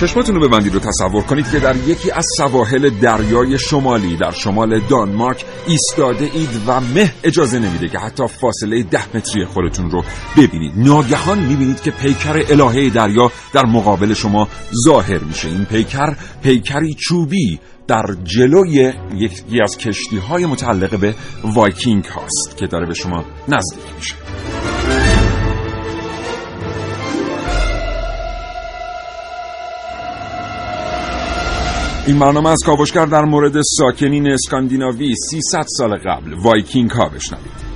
چشماتون رو ببندید و تصور کنید که در یکی از سواحل دریای شمالی در شمال دانمارک ایستاده اید و مه اجازه نمیده که حتی فاصله ده متری خودتون رو ببینید. ناگهان می‌بینید که پیکر الهه دریا در مقابل شما ظاهر میشه. این پیکر پیکری چوبی در جلوی یکی از کشتی های متعلق به وایکینگ هاست که داره به شما نزدیک میشه. این برنامه از کاوشگر در مورد ساکنین اسکاندیناوی 300 سال قبل. وایکینگ ها بشنوید.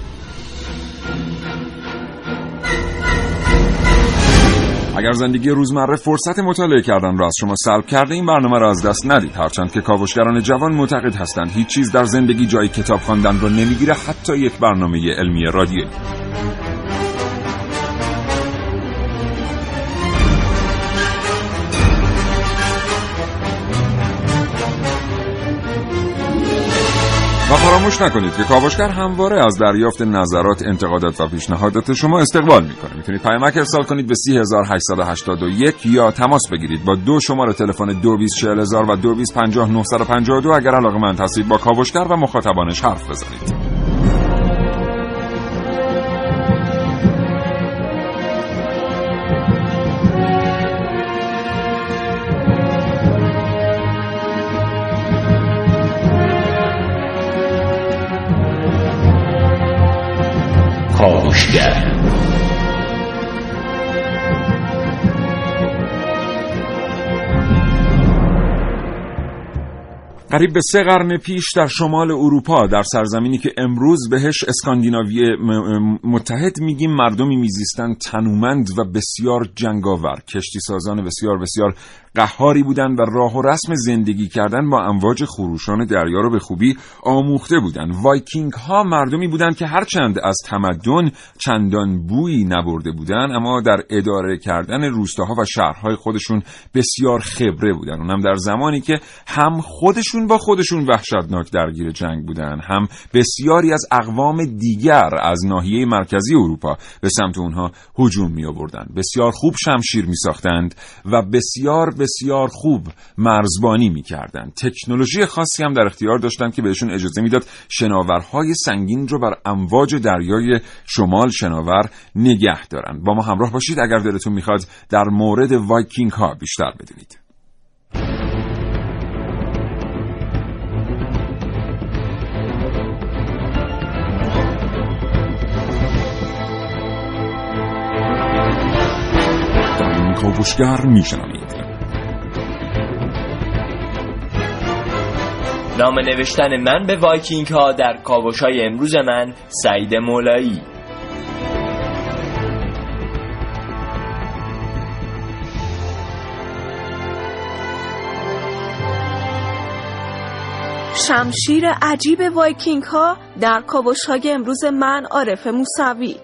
اگر زندگی روزمره فرصت مطالعه کردن را از شما سلب کرده این برنامه را از دست ندید. هرچند که کاوشگران جوان معتقد هستند هیچ چیز در زندگی جای کتاب خواندن را نمی‌گیره حتی یک برنامه علمی رادیویی فراموش نکنید که کاوشگر همواره از دریافت نظرات، انتقادات و پیشنهادات شما استقبال می‌کنه. می‌تونید پیامک ارسال کنید به 3881 یا تماس بگیرید با دو شماره تلفن 224000 و 225952 اگر علاقه من هستید با کاوشگر و مخاطبانش حرف بزنید. کاوشگر قریب به سه قرن پیش در شمال اروپا در سرزمینی که امروز بهش اسکاندیناوی متحد میگیم مردمی میزیستند تنومند و بسیار جنگاور. کشتی سازان بسیار بسیار قهاری بودند و راه و رسم زندگی کردن با امواج خروشان دریا رو به خوبی آموخته بودند وایکینگ ها مردمی بودند که هرچند از تمدن چندان بویی نبرده بودند اما در اداره کردن روستاها و شهرهای خودشون بسیار خبره بودند اونم در زمانی که هم خودشون با خودشون وحشتناک درگیر جنگ بودند هم بسیاری از اقوام دیگر از ناحیه مرکزی اروپا به سمت اونها هجوم می آوردند بسیار خوب شمشیر می ساختند و بسیار بسیار خوب مرزبانی می‌کردند تکنولوژی خاصی هم در اختیار داشتند که بهشون اجازه می‌داد شناورهای سنگین رو بر امواج دریای شمال شناور نگه دارن. با ما همراه باشید. اگر دلتون می‌خواد در مورد وایکینگ ها بیشتر بدونید. کاوشگر میشنوید. نام نوشتن من به وایکینگ ها در کاوش های امروز من سعید مولایی. شمشیر عجیب وایکینگ ها در کاوش های امروز من عارف موسوی.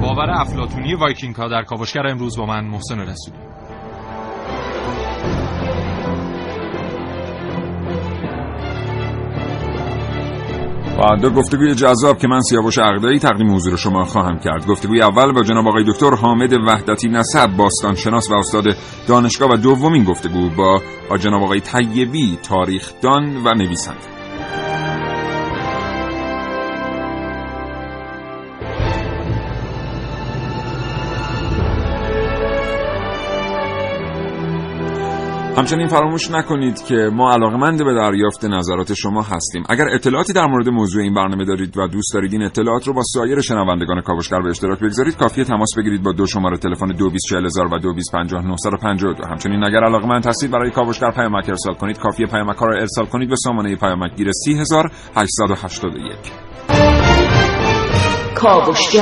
باور افلاتونی وایکینگ ها در کاوشگر امروز با من محسن رسولی. دو گفتگوی جذاب که من سیاوش عقدایی تقدیم حضور شما خواهم کرد. گفتگوی اول با جناب آقای دکتر حامد وحدتی نسب باستان شناس و استاد دانشگاه و دومین گفتگو با جناب آقای طیبی تاریخدان و نویسنده. همچنین فراموش نکنید که ما علاقمند به دریافت نظرات شما هستیم. اگر اطلاعاتی در مورد موضوع این برنامه دارید و دوست دارید این اطلاعات رو با سایر شنوندگان کاوشگر به اشتراک بگذارید کافیه تماس بگیرید با دو شماره تلفن 224000 و 225952 همچنین اگر علاقمند هستید برای کاوشگر پیامک ارسال کنید کافیه پیامک را ارسال کنید به سامانه پیامک گیر 30881 کاوشگر.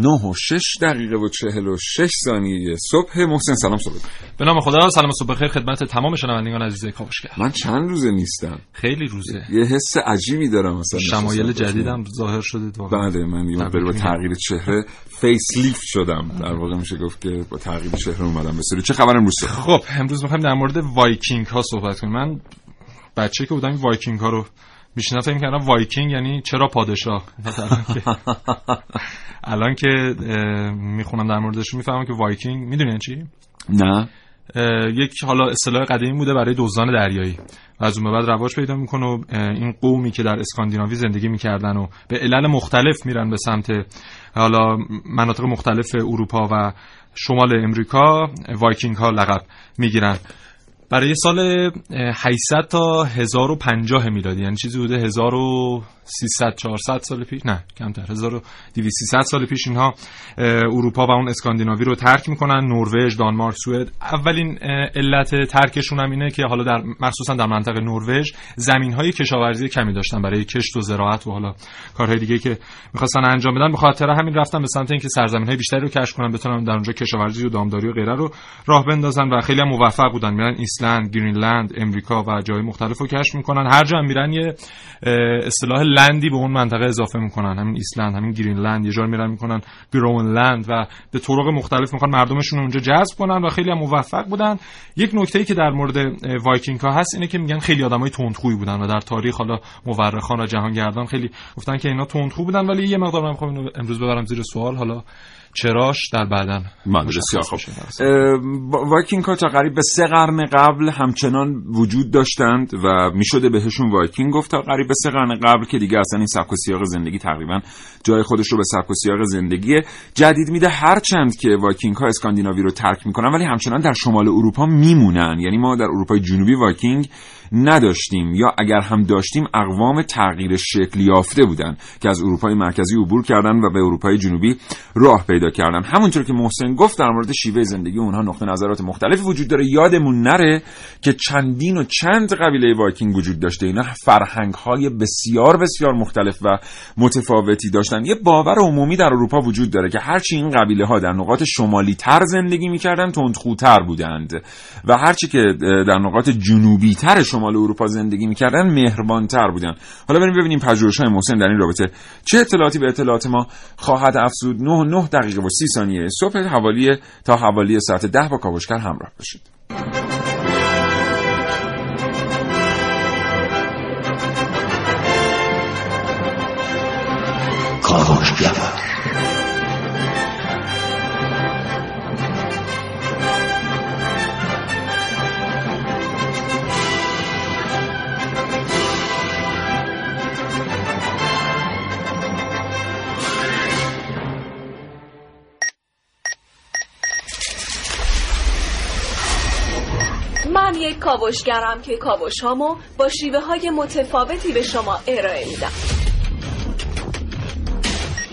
نه و شش دقیقه و چهل و شش ثانیه صبح محسن سلام صبح. به نام خدا سلام صبح بخیر خدمت تمام شنوندگان عزیز کاوشگر. من چند روزه نیستم؟ خیلی روزه. یه حس عجیبی دارم مثلا شمایل جدیدم ظاهر شده بعد من یه با تغییر چهره فیس لیفت شدم. در واقع میشه گفت که با تغییر چهره اومدم به چه خبر امروز خب امروز می‌خوایم در مورد وایکینگ ها صحبت کنیم. من بچه که بودم وایکینگ ها رو میشنیدم فکر کردم وایکینگ یعنی چرا پادشاه؟ الان که می‌خونم در موردش می‌فهمم که وایکینگ می‌دونین چی؟ نه. یک حالا اصطلاح قدیمی بوده برای دزدان دریایی و از اون بعد رواج پیدا می‌کنه و این قومی که در اسکاندیناوی زندگی می‌کردن و به علل مختلف میرن به سمت حالا مناطق مختلف اروپا و شمال امریکا وایکینگ ها لقب می‌گیرن. برای سال 800 تا 1050 میلادی. یعنی چیزی بوده 1300 400 سال پیش؟ نه کمتر. 1200 سال پیش اینها اروپا و اون اسکاندیناوی رو ترک می‌کنن نروژ دانمارک سوئد. اولین علت ترکشون هم اینه که حالا در مخصوصا در منطقه نروژ زمین های کشاورزی کمی داشتن برای کشت و زراعت و حالا کارهای دیگه که می‌خواستن انجام بدن. به خاطر همین رفتن به سمت اینکه سرزمین های بیشتری رو کشف کنن بتونن در اونجا کشاورزی و دامداری و غیره رو راه بندازن و خیلی هم موفق بودن. میرن ایسلند گرینلند امریکا و جای مختلف رو کشف می‌کنن. هر جا میرن یه اصطلاح لند ی به اون منطقه اضافه می‌کنن. همین ایسلند همین گرینلند یه جا میرن می‌کنن. گرین‌لند و به طرق مختلف می‌خوان مردمشون اونجا جذب کنن و خیلی هم موفق بودن. یک نکته ای که در مورد وایکینگ ها هست اینه که میگن خیلی آدمای تندخوی بودن و در تاریخ حالا مورخان و جهانگردان خیلی گفتن که اینا تندخو بودن ولی یه مقدار من می‌خوام امروز ببرم زیر سوال. حالا چراش در بعداً من بسیار خوب. وایکینگ ها تا قریب به سه قرن قبل همچنان وجود داشتند و می‌شده بهشون وایکینگ گفت تا قریب به سه قرن قبل که دیگه اصلا این سبک و سیاق زندگی تقریبا جای خودش رو به سبک و سیاق زندگی جدید میده. هرچند که وایکینگ ها اسکاندیناوی رو ترک می‌کنن ولی همچنان در شمال اروپا میمونن. یعنی ما در اروپای جنوبی وایکینگ نداشتیم یا اگر هم داشتیم اقوام تغییر شکل یافته بودن که از اروپای مرکزی عبور کردن و به اروپای جنوبی راه پیدا کردن. همونطور که محسن گفت در مورد شیوه زندگی اونها نقطه نظرات مختلفی وجود داره. یادمون نره که چندین و چند قبیله وایکینگ وجود داشته. اینا فرهنگ های بسیار بسیار مختلف و متفاوتی داشتن. یه باور عمومی در اروپا وجود داره که هرچی این قبیله ها در نقاط شمالی تر زندگی می‌کردن تندخوتر بودند. و هرچی که در نقاط جنوبی تر شمال اروپا زندگی می‌کردن مهربانتر بودن. حالا بریم ببینیم پژوهش‌های محسن در این رابطه چه اطلاعاتی به اطلاعات ما خواهد افزود. 9 9 دقیقه و 30 ثانیه صبح حوالی تا حوالی ساعت 10 با کاوشگر همراه باشید. کاوشگر. کاوشگرم که کاوش هامو با شیوه های متفاوتی به شما ارائه میدم.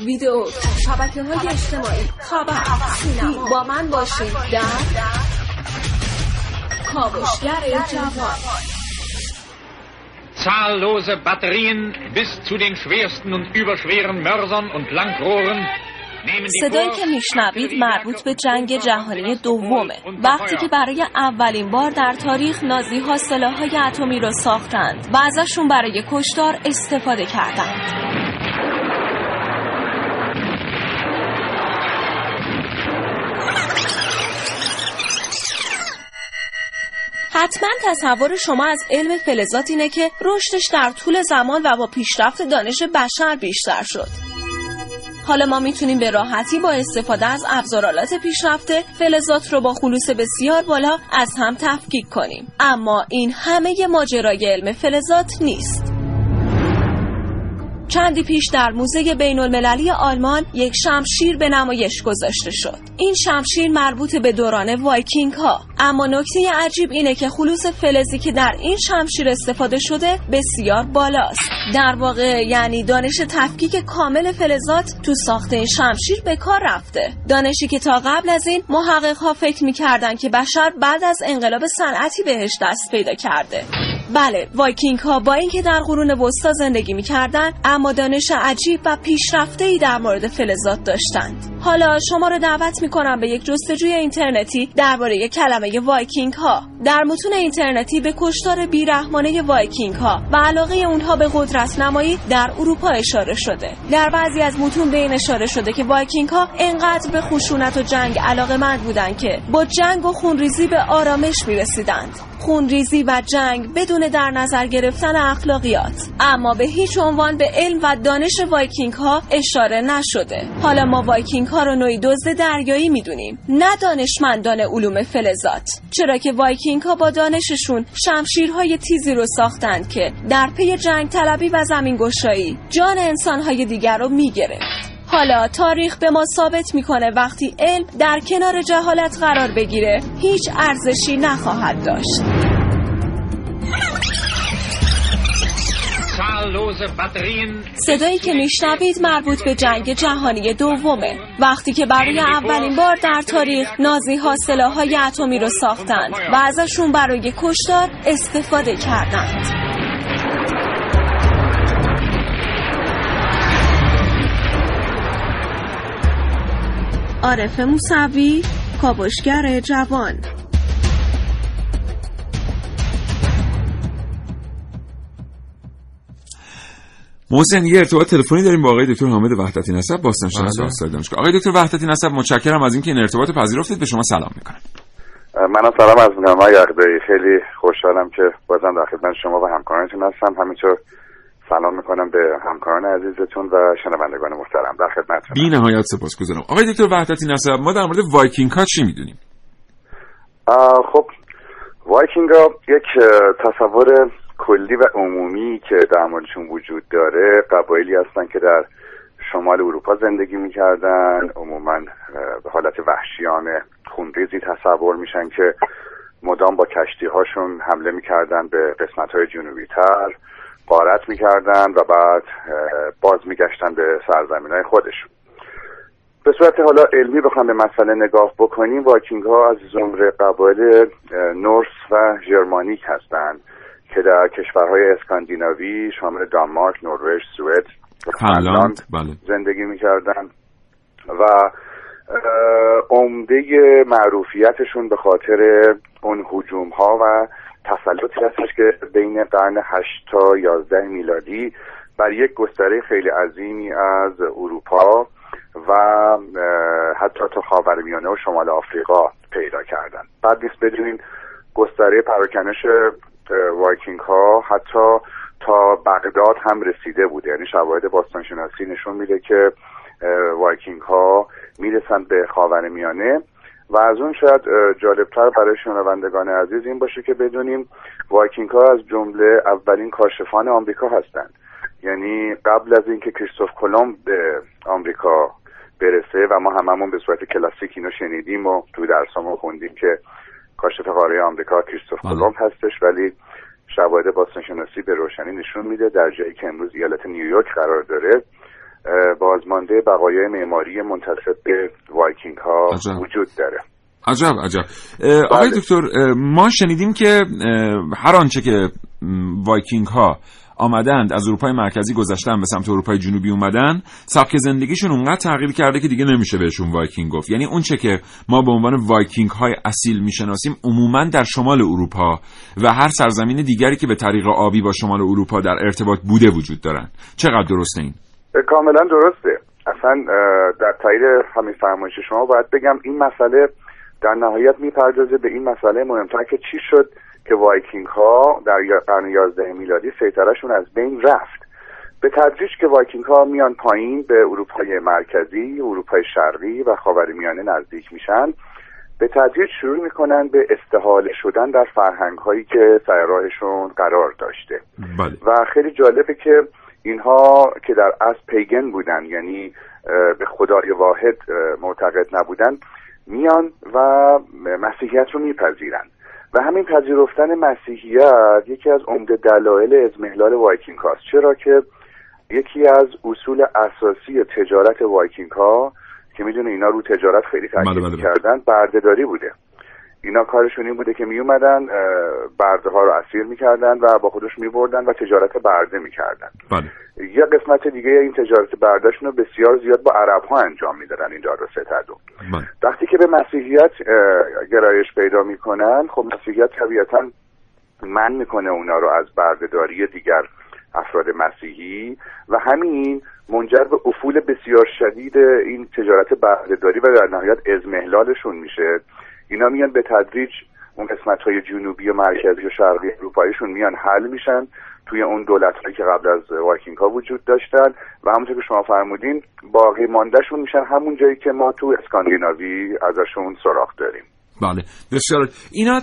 ویدیو شبکه. های اجتماعی خبر سینما. با من باشید در کاوشگر جوان. Zahllose Batterien bis zu den schwersten und überschweren Mörsern und Langrohren صدایی که میشنوید مربوط به جنگ جهانی دومه. وقتی که برای اولین بار در تاریخ نازی ها های اتمی را ساختند و ازشون برای کشتار استفاده کردند. حتما تصور شما از علم فلزات اینه که رشدش در طول زمان و با پیشرفت دانش بشر بیشتر شد. حالا ما می‌تونیم به راحتی با استفاده از ابزارالات پیشرفته فلزات رو با خلوص بسیار بالا از هم تفکیک کنیم. اما این همه ماجرای علم فلزات نیست. چندی پیش در موزه بین المللی آلمان یک شمشیر به نمایش گذاشته شد. این شمشیر مربوط به دوران وایکینگ ها اما نکته عجیب اینه که خلوص فلزی که در این شمشیر استفاده شده بسیار بالاست. در واقع یعنی دانش تفکیک کامل فلزات تو ساخت این شمشیر به کار رفته. دانشی که تا قبل از این محقق ها فکر می‌کردن که بشر بعد از انقلاب صنعتی بهش دست پیدا کرده. بله وایکینگ ها با اینکه در قرون وسطا زندگی می‌کردن اما دانش عجیب و پیشرفته ای در مورد فلزات داشتند. حالا شما رو دعوت می‌کنم به یک جستجوی اینترنتی درباره کلمه وایکینگ ها در متون اینترنتی به کشتار بیرحمانه وایکینگ ها و علاقه اونها به قدرت نمایی در اروپا اشاره شده. در بعضی از متون به این اشاره شده که وایکینگ ها انقدر به خشونت و جنگ علاقه مند بودن که با جنگ و خونریزی به آرامش می‌رسیدند. خونریزی و جنگ بدون در نظر گرفتن اخلاقیات. اما به هیچ عنوان به علم و دانش وایکینگ ها اشاره نشده. حالا ما وایکینگ نوعی دزد دریایی می‌دونیم. نه دانشمندان علوم فلزات. چرا که وایکینگ ها با دانششون شمشیرهای تیزی رو ساختند که در پی جنگ طلبی و زمین گشایی جان انسانهای دیگر رو می‌گرفت حالا تاریخ به ما ثابت می‌کنه وقتی علم در کنار جهالت قرار بگیره هیچ ارزشی نخواهد داشت. صدایی که میشنوید مربوط به جنگ جهانی دومه. وقتی که برای اولین بار در تاریخ نازی ها سلاحهای اتمی رو ساختند و ازشون برای کشتار استفاده کردند. عارف موسوی کاوشگر جوان. محسن یه ارتباط تلفنی داریم با آقای دکتر حامد وحدتی نسب. باستان شناس بله. استاد دانشگاه آقای دکتر وحدتی نسب متشکرم از اینکه این ارتباط پذیرفتید. به شما سلام می‌کنم. منم سلام عرض می‌کنم آقای عقدایی خیلی خوشحالم که بازم در خدمت شما و همکارانتون هستم. همینطور سلام می‌کنم به همکاران عزیزتون و شنوندگان محترم در خدمتتون. بی نهایت سپاسگزارم. آقای دکتر وحدتی نسب ما در مورد وایکینگ ها چی می‌دونیم؟ خب وایکینگ ها یک تصور کلی و عمومی که در موردشون وجود داره قبایلی هستن که در شمال اروپا زندگی می‌کردن. عموما به حالت وحشیانه خونریزی تصور میشن که مدام با کشتی هاشون حمله می‌کردن به قسمت های جنوبی تر قارت می‌کردن و بعد باز میگشتن به سرزمین های خودشون. به صورت حالا علمی بخوام به مسئله نگاه بکنیم. وایکینگ ها از زمره قبایل نورس و ژرمانیک هستند که در کشورهای اسکاندیناوی شامل دانمارک، نروژ، سوئد فنلاند بله. زندگی می‌کردن و عمده معروفیتشون به خاطر اون هجوم ها و تسلطی هستش که بین قرن 8 تا 11 میلادی بر یک گستره خیلی عظیمی از اروپا و حتی تا خاورمیانه و شمال آفریقا پیدا کردن. بد نیست بدونین گستره پراکنش وایکینگ ها حتی تا بغداد هم رسیده بوده یعنی شواهد باستانشناسی نشون میده که وایکینگ ها می‌رسن به خاورمیانه و از اون شاید جالبتر برای شنوندگان عزیز این باشه که بدونیم وایکینگ ها از جمله اولین کاشفان آمریکا هستند. یعنی قبل از اینکه کریستوف کلمب به آمریکا برسه و ما هممون به صورت کلاسیک اینو شنیدیم و تو درسامون خوندیم که کاشف قاره آمریکا کریستوف بله. کلمب هستش ولی شواهد باستانشناسی به روشنی نشون میده در جایی که امروز ایالت نیویورک قرار داره بازمانده بقایای معماری منتسب به وایکینگ ها عجب. وجود داره عجب عجب آقای بله. دکتر ما شنیدیم که هر آنچه که وایکینگ ها آمدند از اروپای مرکزی گذشتن به سمت اروپای جنوبی اومدن. سبک زندگیشون اونقدر تغییر کرده که دیگه نمیشه بهشون وایکینگ گفت. یعنی اون چه که ما به عنوان وایکینگ های اصیل می‌شناسیم عموما در شمال اروپا و هر سرزمین دیگری که به طریق آبی با شمال اروپا در ارتباط بوده وجود دارن. چقدر درسته این؟ کاملا درسته. اصلا در تایید همین فرمایش شما باید بگم این مسئله در نهایت می‌پردازه به این مسئله مهمتر که چی شد. که وایکینگ ها در قرن 11 میلادی سیطرهشون از بین رفت. به تدریج که وایکینگ ها میان پایین به اروپای مرکزی، اروپای شرقی و خاورمیانه نزدیک میشن به تدریج شروع می‌کنن به استحاله شدن در فرهنگ هایی که سر راهشون قرار داشته. بله. و خیلی جالبه که اینها که در اصل pagan بودن یعنی به خدای واحد معتقد نبودن میان و مسیحیت رو میپذیرن. و همین پذیرفتن مسیحیت یکی از عمده دلایل اضمحلال وایکینگ هاست چرا که یکی از اصول اساسی تجارت وایکینگ ها که می‌دونه اینا رو تجارت خیلی تاکید بله، بله. کردن بردهداری بوده اینا کارشون این بوده که می اومدن برده ها رو اسیر می‌کردن و با خودش میبردن و تجارت برده می‌کردن. بله. یه قسمت دیگه این تجارت بردهشون رو بسیار زیاد با عرب ها انجام می‌دادن این دار و ستدو بله. وقتی که به مسیحیت گرایش پیدا می‌کنن خب مسیحیت طبیعتا من می‌کنه اونا رو از بردهداری دیگر افراد مسیحی و همین منجر به افول بسیار شدید این تجارت بردهداری و در نهایت اضمحلالشون میشه. اینا میان به تدریج اون قسمت های جنوبی و مرکزی و شرقی اروپاییشون میان حل میشن توی اون دولت هایی که قبل از وایکینگ ها وجود داشتن. و همونطور که شما فرمودین باقی ماندهشون میشن همون جایی که ما تو اسکاندیناوی ازشون سراغ داریم. بله. بسیار. اینا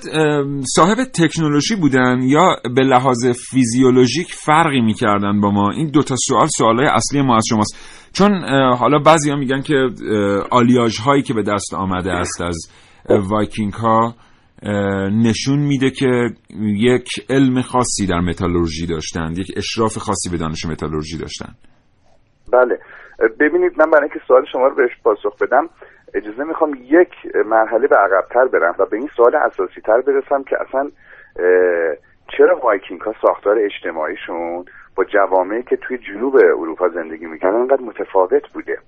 صاحب تکنولوژی بودن یا به لحاظ فیزیولوژیک فرقی می‌کردن با ما؟ این دوتا سوال سوالای اصلی ما از شماست. چون حالا بعضی میگن که آلیاژ هایی که به دست آمده است از وایکینگ ها نشون میده که یک علم خاصی در متالورژی داشتن یک اشراف خاصی به دانش متالورژی داشتن بله. ببینید من برای اینکه سوال شما رو بهش پاسخ بدم اجازه می‌خوام یک مرحله به عقبتر برم و به این سوال اساسی تر برسم که اصلا چرا وایکینگ ها ساختار اجتماعیشون با جوامعی که توی جنوب اروپا زندگی می‌کردن انقدر متفاوت بوده؟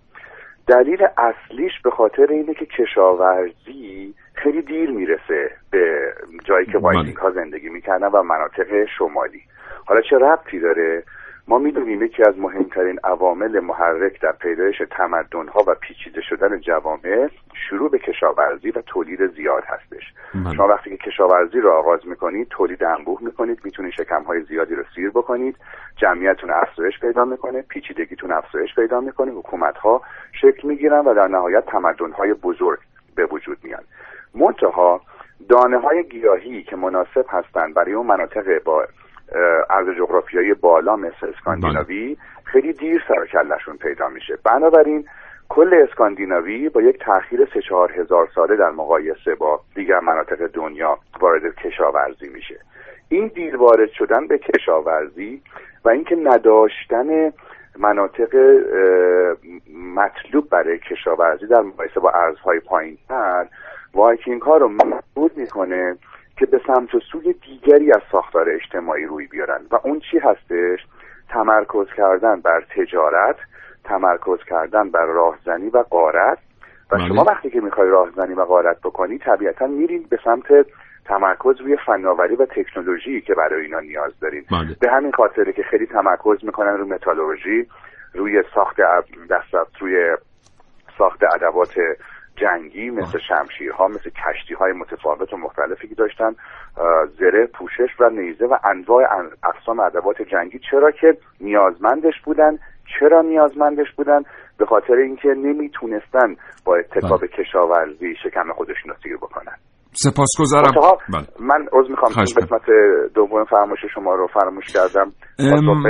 دلیل اصلیش به خاطر اینه که کشاورزی خیلی دیر می‌رسه به جایی که وایکینگ ها زندگی می‌کردن و مناطق شمالی. حالا چه ربطی داره؟ ما می‌دونیم یکی از مهمترین عوامل محرک در پیدایش تمدن ها و پیچیده شدن جوامع شروع به کشاورزی و تولید زیاد هستش بله. شما وقتی که کشاورزی رو آغاز می‌کنید تولید انبوه می‌کنید می‌تونید شکم های زیادی رو سیر بکنید جمعیتتون افزایش پیدا می‌کنه پیچیدگیتون افزایش پیدا می‌کنه حکومت ها شکل می‌گیرن و در نهایت تمدن های بزرگ به وجود میان منتها دانه های گیاهی که مناسب هستند برای اون مناطق با عرض جغرافیایی بالا مثل اسکاندیناوی خیلی دیر سر و کلشون پیدا میشه. بنابراین کل اسکاندیناوی با یک تاخیر سه چهار هزار ساله در مقایسه با دیگر مناطق دنیا وارد کشاورزی میشه. این دیر وارد شدن به کشاورزی و اینکه نداشتن مناطق مطلوب برای کشاورزی در مقایسه با ارزهای پایینتر وایکینگ ها رو مجبور می‌کنه که به سمت و سوی دیگری از ساختار اجتماعی روی بیارن و اون چی هستش تمرکز کردن بر تجارت تمرکز کردن بر راهزنی و قارت و بله. شما وقتی که می‌خوای راهزنی و قارت بکنی طبیعتا میرین به سمت تمرکز روی فناوری و تکنولوژی که برای اینا نیاز دارین بله. به همین خاطره که خیلی تمرکز می‌کنن روی متالورژی روی ساخت دست روی ساخت ادوات جنگی مثل شمشیرها مثل کشتی های متفاوت و مختلفی که داشتن. زره پوشش و نیزه و انواع ان- اقسام ادوات جنگی. چرا که نیازمندش بودن؟ چرا نیازمندش بودن؟ به خاطر اینکه نمی‌تونستن با اتکاب کشاورزی شکم خودشون رو سیر بکنن. سپاسگزارم. بله. من عذر می‌خوام. قسمت دوم فرمایش شما رو فراموش کردم.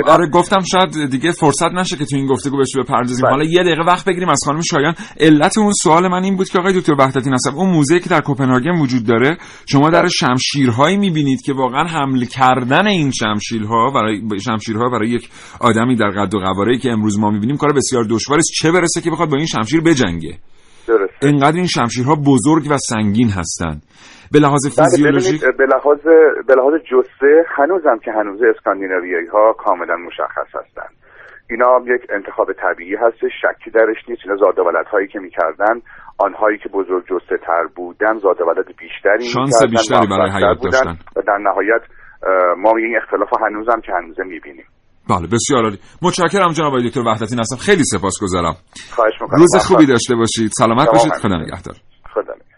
آره گفتم شاید دیگه فرصت نشه که تو این گفتگو بهش بپردازیم. بله. حالا یه دقیقه وقت بگیریم از خانم شایان. علت اون سوال من این بود که آقای دکتر وحدتی نصب اون موزه که در کوپنهاگن وجود داره شما در شمشیرهایی می‌بینید که واقعا حمل کردن این شمشیرها برای شمشیرها برای یک آدمی در قد و قواره که امروز ما می‌بینیم کار بسیار دشواری است. چه برسه که بخواد با این شمشیر بجنگه؟ درسته. انقدر این شمشیرها بزرگ و سنگین هستند. به لحاظ بله فیزیولوژیک ببینید به لحاظ به لحاظ جثه هنوزم که هنوز اسکاندیناویایی ها کاملا مشخص هستند. اینا یک انتخاب طبیعی هستش شکی درش نیست. اینا زاد هایی که می‌کردن آنهایی که بزرگ جثه تر بودن زاد بیشتری شانس بیشتری برای حیات داشتن. و در نهایت ما این اختلاف هنوزم که هنوزه می‌بینیم. بله بسیار عالی. متشکرم جناب آقای دکتر وحدتی نصب خیلی سپاسگزارم. خواهش می‌کنم. روز خوبی داشته باشید. سلامت باشید. خدا نگهدار. خدا نگهدار.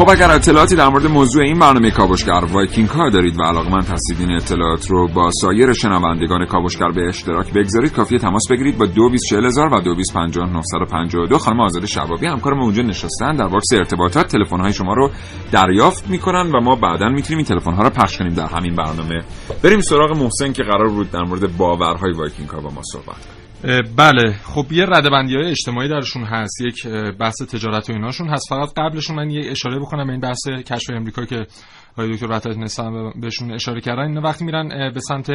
خب اگر اطلاعاتی در مورد موضوع این برنامه کاوشگر وایکینگ ها دارید و علاقمند هستید این اطلاعات رو با سایر شنوندگان کاوشگر به اشتراک بگذارید کافیه تماس بگیرید با 224000 و 225952 خانم آزاد شبابی. همکار ما اونجا نشستن در باکس ارتباطات. تلفن های شما رو دریافت می‌کنن و ما بعدا می‌تونیم این تلفن ها رو پخش کنیم در همین برنامه. بریم سراغ محسن که قرار بود در مورد باورهای وایکینگ ها با ما صحبت کنه. بله. خب یه ردبندی های اجتماعی درشون هست. یک بحث تجارت و ایناشون هست. فقط قبلشون من یه اشاره بکنم به این بحث کشف امریکا که آقای دکتر وحدتی نسب بهشون اشاره کردن. اینا وقتی میرن به سمت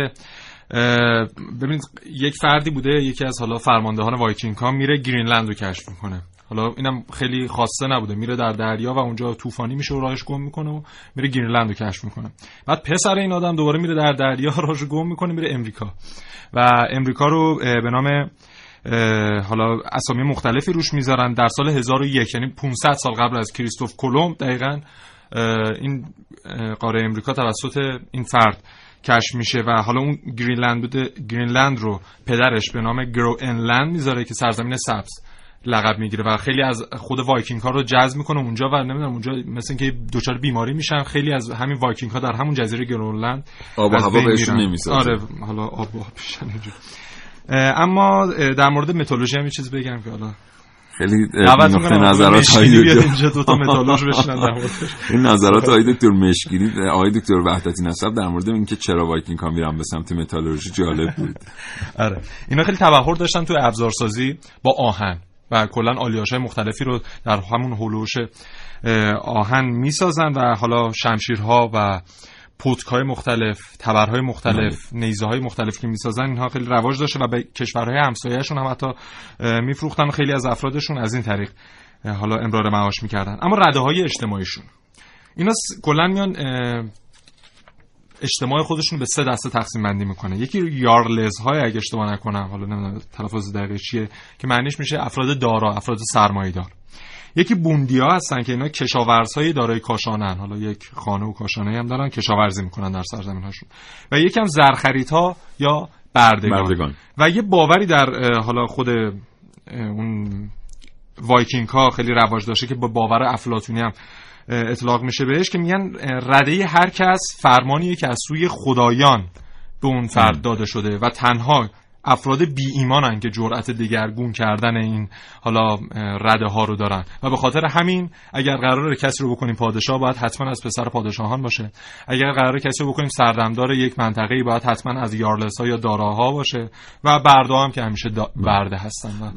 ببینید یک فردی بوده. یکی از حالا فرماندهان وایکینگ ها میره گرینلند رو کشف می‌کنه. حالا اینم خیلی خاصه نبوده. میره در دریا و اونجا طوفانی میشه و راهش گم می‌کنه و میره گرینلند رو کشف می‌کنه. بعد پسر این آدم دوباره میره در دریا راهش گم می‌کنه میره امریکا. و امریکا رو به نام حالا اسامی مختلفی روش می‌ذارن. در سال 1001 یعنی 500 سال قبل از کریستوف کلمب دقیقا این قاره امریکا توسط این فرد کشف میشه و حالا اون گرینلند بوده گرینلند رو پدرش به نام گروئنلند می‌ذاره که سرزمین سبز. لقب می‌گیره و خیلی از خود وایکینگ ها رو جذب می‌کنه اونجا و نمی‌دونم اونجا مثل اینکه دچار بیماری میشن خیلی از همین وایکینگ ها در همون جزیره گرونلند آب و هوا بهشون نمی‌سازه. آره حالا آب و هوا اما در مورد متالورژی هم یه چیز بگم که حالا خیلی نقطه نظرات های اینجا دو تا متالورژ نشستن در این نظرات آقای دکتر مشکینی آقای دکتر وحدتی نسب در مورد اینکه چرا وایکینگ ها میرن به سمت متالورژی جالب بود. آره. اینا خیلی تبحر داشتن تو ابزارسازی با آهن. و کلا آلیاژ های مختلفی رو در همون هلوش آهن می‌سازن و حالا شمشیرها و پتک های مختلف تبرهای مختلف نیزه های مختلف که می‌سازن اینها خیلی رواج داشته و به کشورهای همسایهشون هم حتی میفروختن و خیلی از افرادشون از این طریق حالا امرار معاش می‌کردن. اما رده های اجتماعیشون. اینا کلا میان اجتماع خودشون به سه دسته تقسیم بندی می‌کنه. یکی یارلز های اگه اشتباه نکنم حالا نمی‌دونم تلفظ دقیق چیه که معنیش میشه افراد دارا افراد سرمایه‌دار. یکی بوندیا هستن که اینا کشاورزهای دارای کاشانن. حالا یک خانه و کاشانه هم دارن کشاورزی می‌کنن در سرزمین هاشون و یکی هم زرخریدها یا بردگان. بردگان. و یه باوری در حالا خود اون وایکینگ ها خیلی رواج داشته که با باور افلاطونی هم اطلاق میشه بهش که میگن رده هر کس فرمانیه که از سوی خدایان به اون فرد داده شده و تنها افراد بی ایمانن که جرأت دگرگون کردن این حالا رده ها رو دارن. و به خاطر همین اگر قراره کسی رو بکنیم پادشاه باید حتما از پسر پادشاهان باشه. اگر قرار کسی رو بکنیم سردمدار یک منطقه باید حتما از یارلس ها یا داراها باشه. و بردا هم که همیشه برده هستن.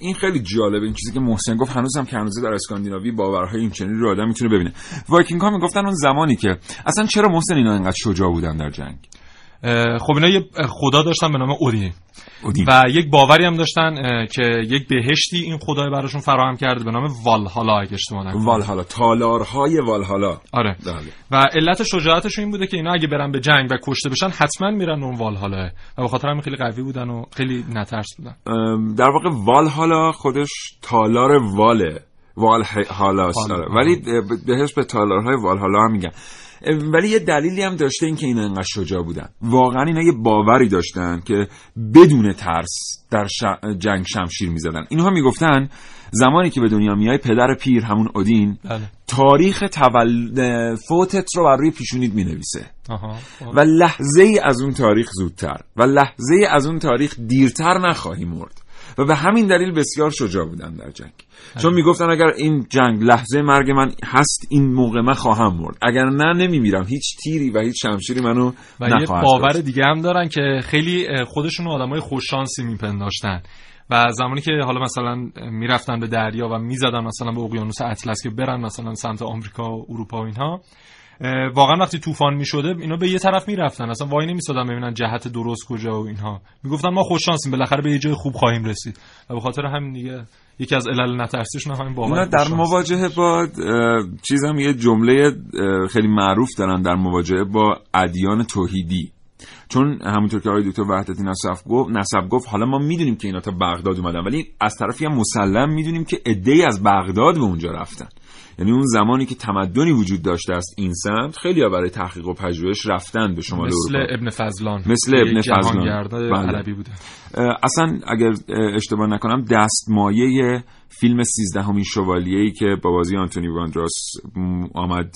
این خیلی جالبه این چیزی که محسن گفت. هنوزم که هنوز در اسکاندیناوی باورهای این چنین رو آدم می‌تونه ببینه. وایکینگ ها می‌گفتن اون زمانی که اصلا چرا محسن اینا اینقدر شجاع بودن در جنگ؟ خب اینا یه خدا داشتن به نام اودین. اودین. و یک باوری هم داشتن که یک بهشتی این خدای براشون فراهم کرده به نام والهالا اگه اشتباه نکنم. والهالا تالارهای والهالا آره. بله. و علت شجاعتشون این بوده که اینا اگه برن به جنگ و کشته بشن حتما میرن اون والهالا و به خاطر همین خیلی قوی بودن و خیلی نترس بودن. در واقع والهالا خودش تالار واله. والهالاست آره. ولی بهش به تالارهای والهالا هم میگن. ولی یه دلیلی هم داشته این که اینا انقدر شجاع بودن. واقعا اینا یه باوری داشتن که بدون ترس در ش... جنگ شمشیر می‌زدن. اینها می‌گفتن زمانی که به دنیا میای پدر پیر همون اودین بله. تاریخ تول... فوتت رو بر روی پیشونیت می‌نویسه. آها. و لحظه ای از اون تاریخ زودتر. و لحظه ای از اون تاریخ دیرتر نخواهی مرد. و به همین دلیل بسیار شجاع بودن در جنگ. چون می‌گفتن اگر این جنگ لحظه مرگ من هست این موقع من خواهم مرد. اگر نه نمیمیرم. هیچ تیری و هیچ شمشیری منو و یه باور کشت. دیگه هم دارن که خیلی خودشون آدمای خوششانسی میپنداشتن. و زمانی که حالا مثلا می‌رفتن به دریا و می‌زدن مثلا به اقیانوس اطلس که برن مثلا سمت آمریکا و اروپا و اینها واقعا وقتی طوفان می‌شده اینا به یه طرف می‌رفتن. اصلا وای نمیسادن ببینن جهت درست کجا و اینها. می‌گفتن ما خوش شانسیم بالاخره به یه جای خوب خواهیم رسید. و به خاطر همین دیگه یکی از علل نترسیشون هم همین باور در. مواجهه با اه، چیز هم یه جمله خیلی معروف دارن در مواجهه با ادیان توحیدی. چون همونطور که آقای دکتر وحدتی نصب گفت نصب گفت حالا ما می‌دونیم که اینا تا بغداد اومدن ولی از طرفی هم مسلم می‌دونیم که عده‌ای از بغداد به اونجا رفتن یعنی اون زمانی که تمدنی وجود داشته است این سمت خیلی برای تحقیق و پژوهش رفتن به شمال مثل اروپا ابن فضلان مثل ابن فضلان. بله. عربی بوده اصلا اگر اه، اشتباه نکنم دستمایه فیلم سیزدهمین شوالیه‌ای که با بازی آنتونی واندراس آمد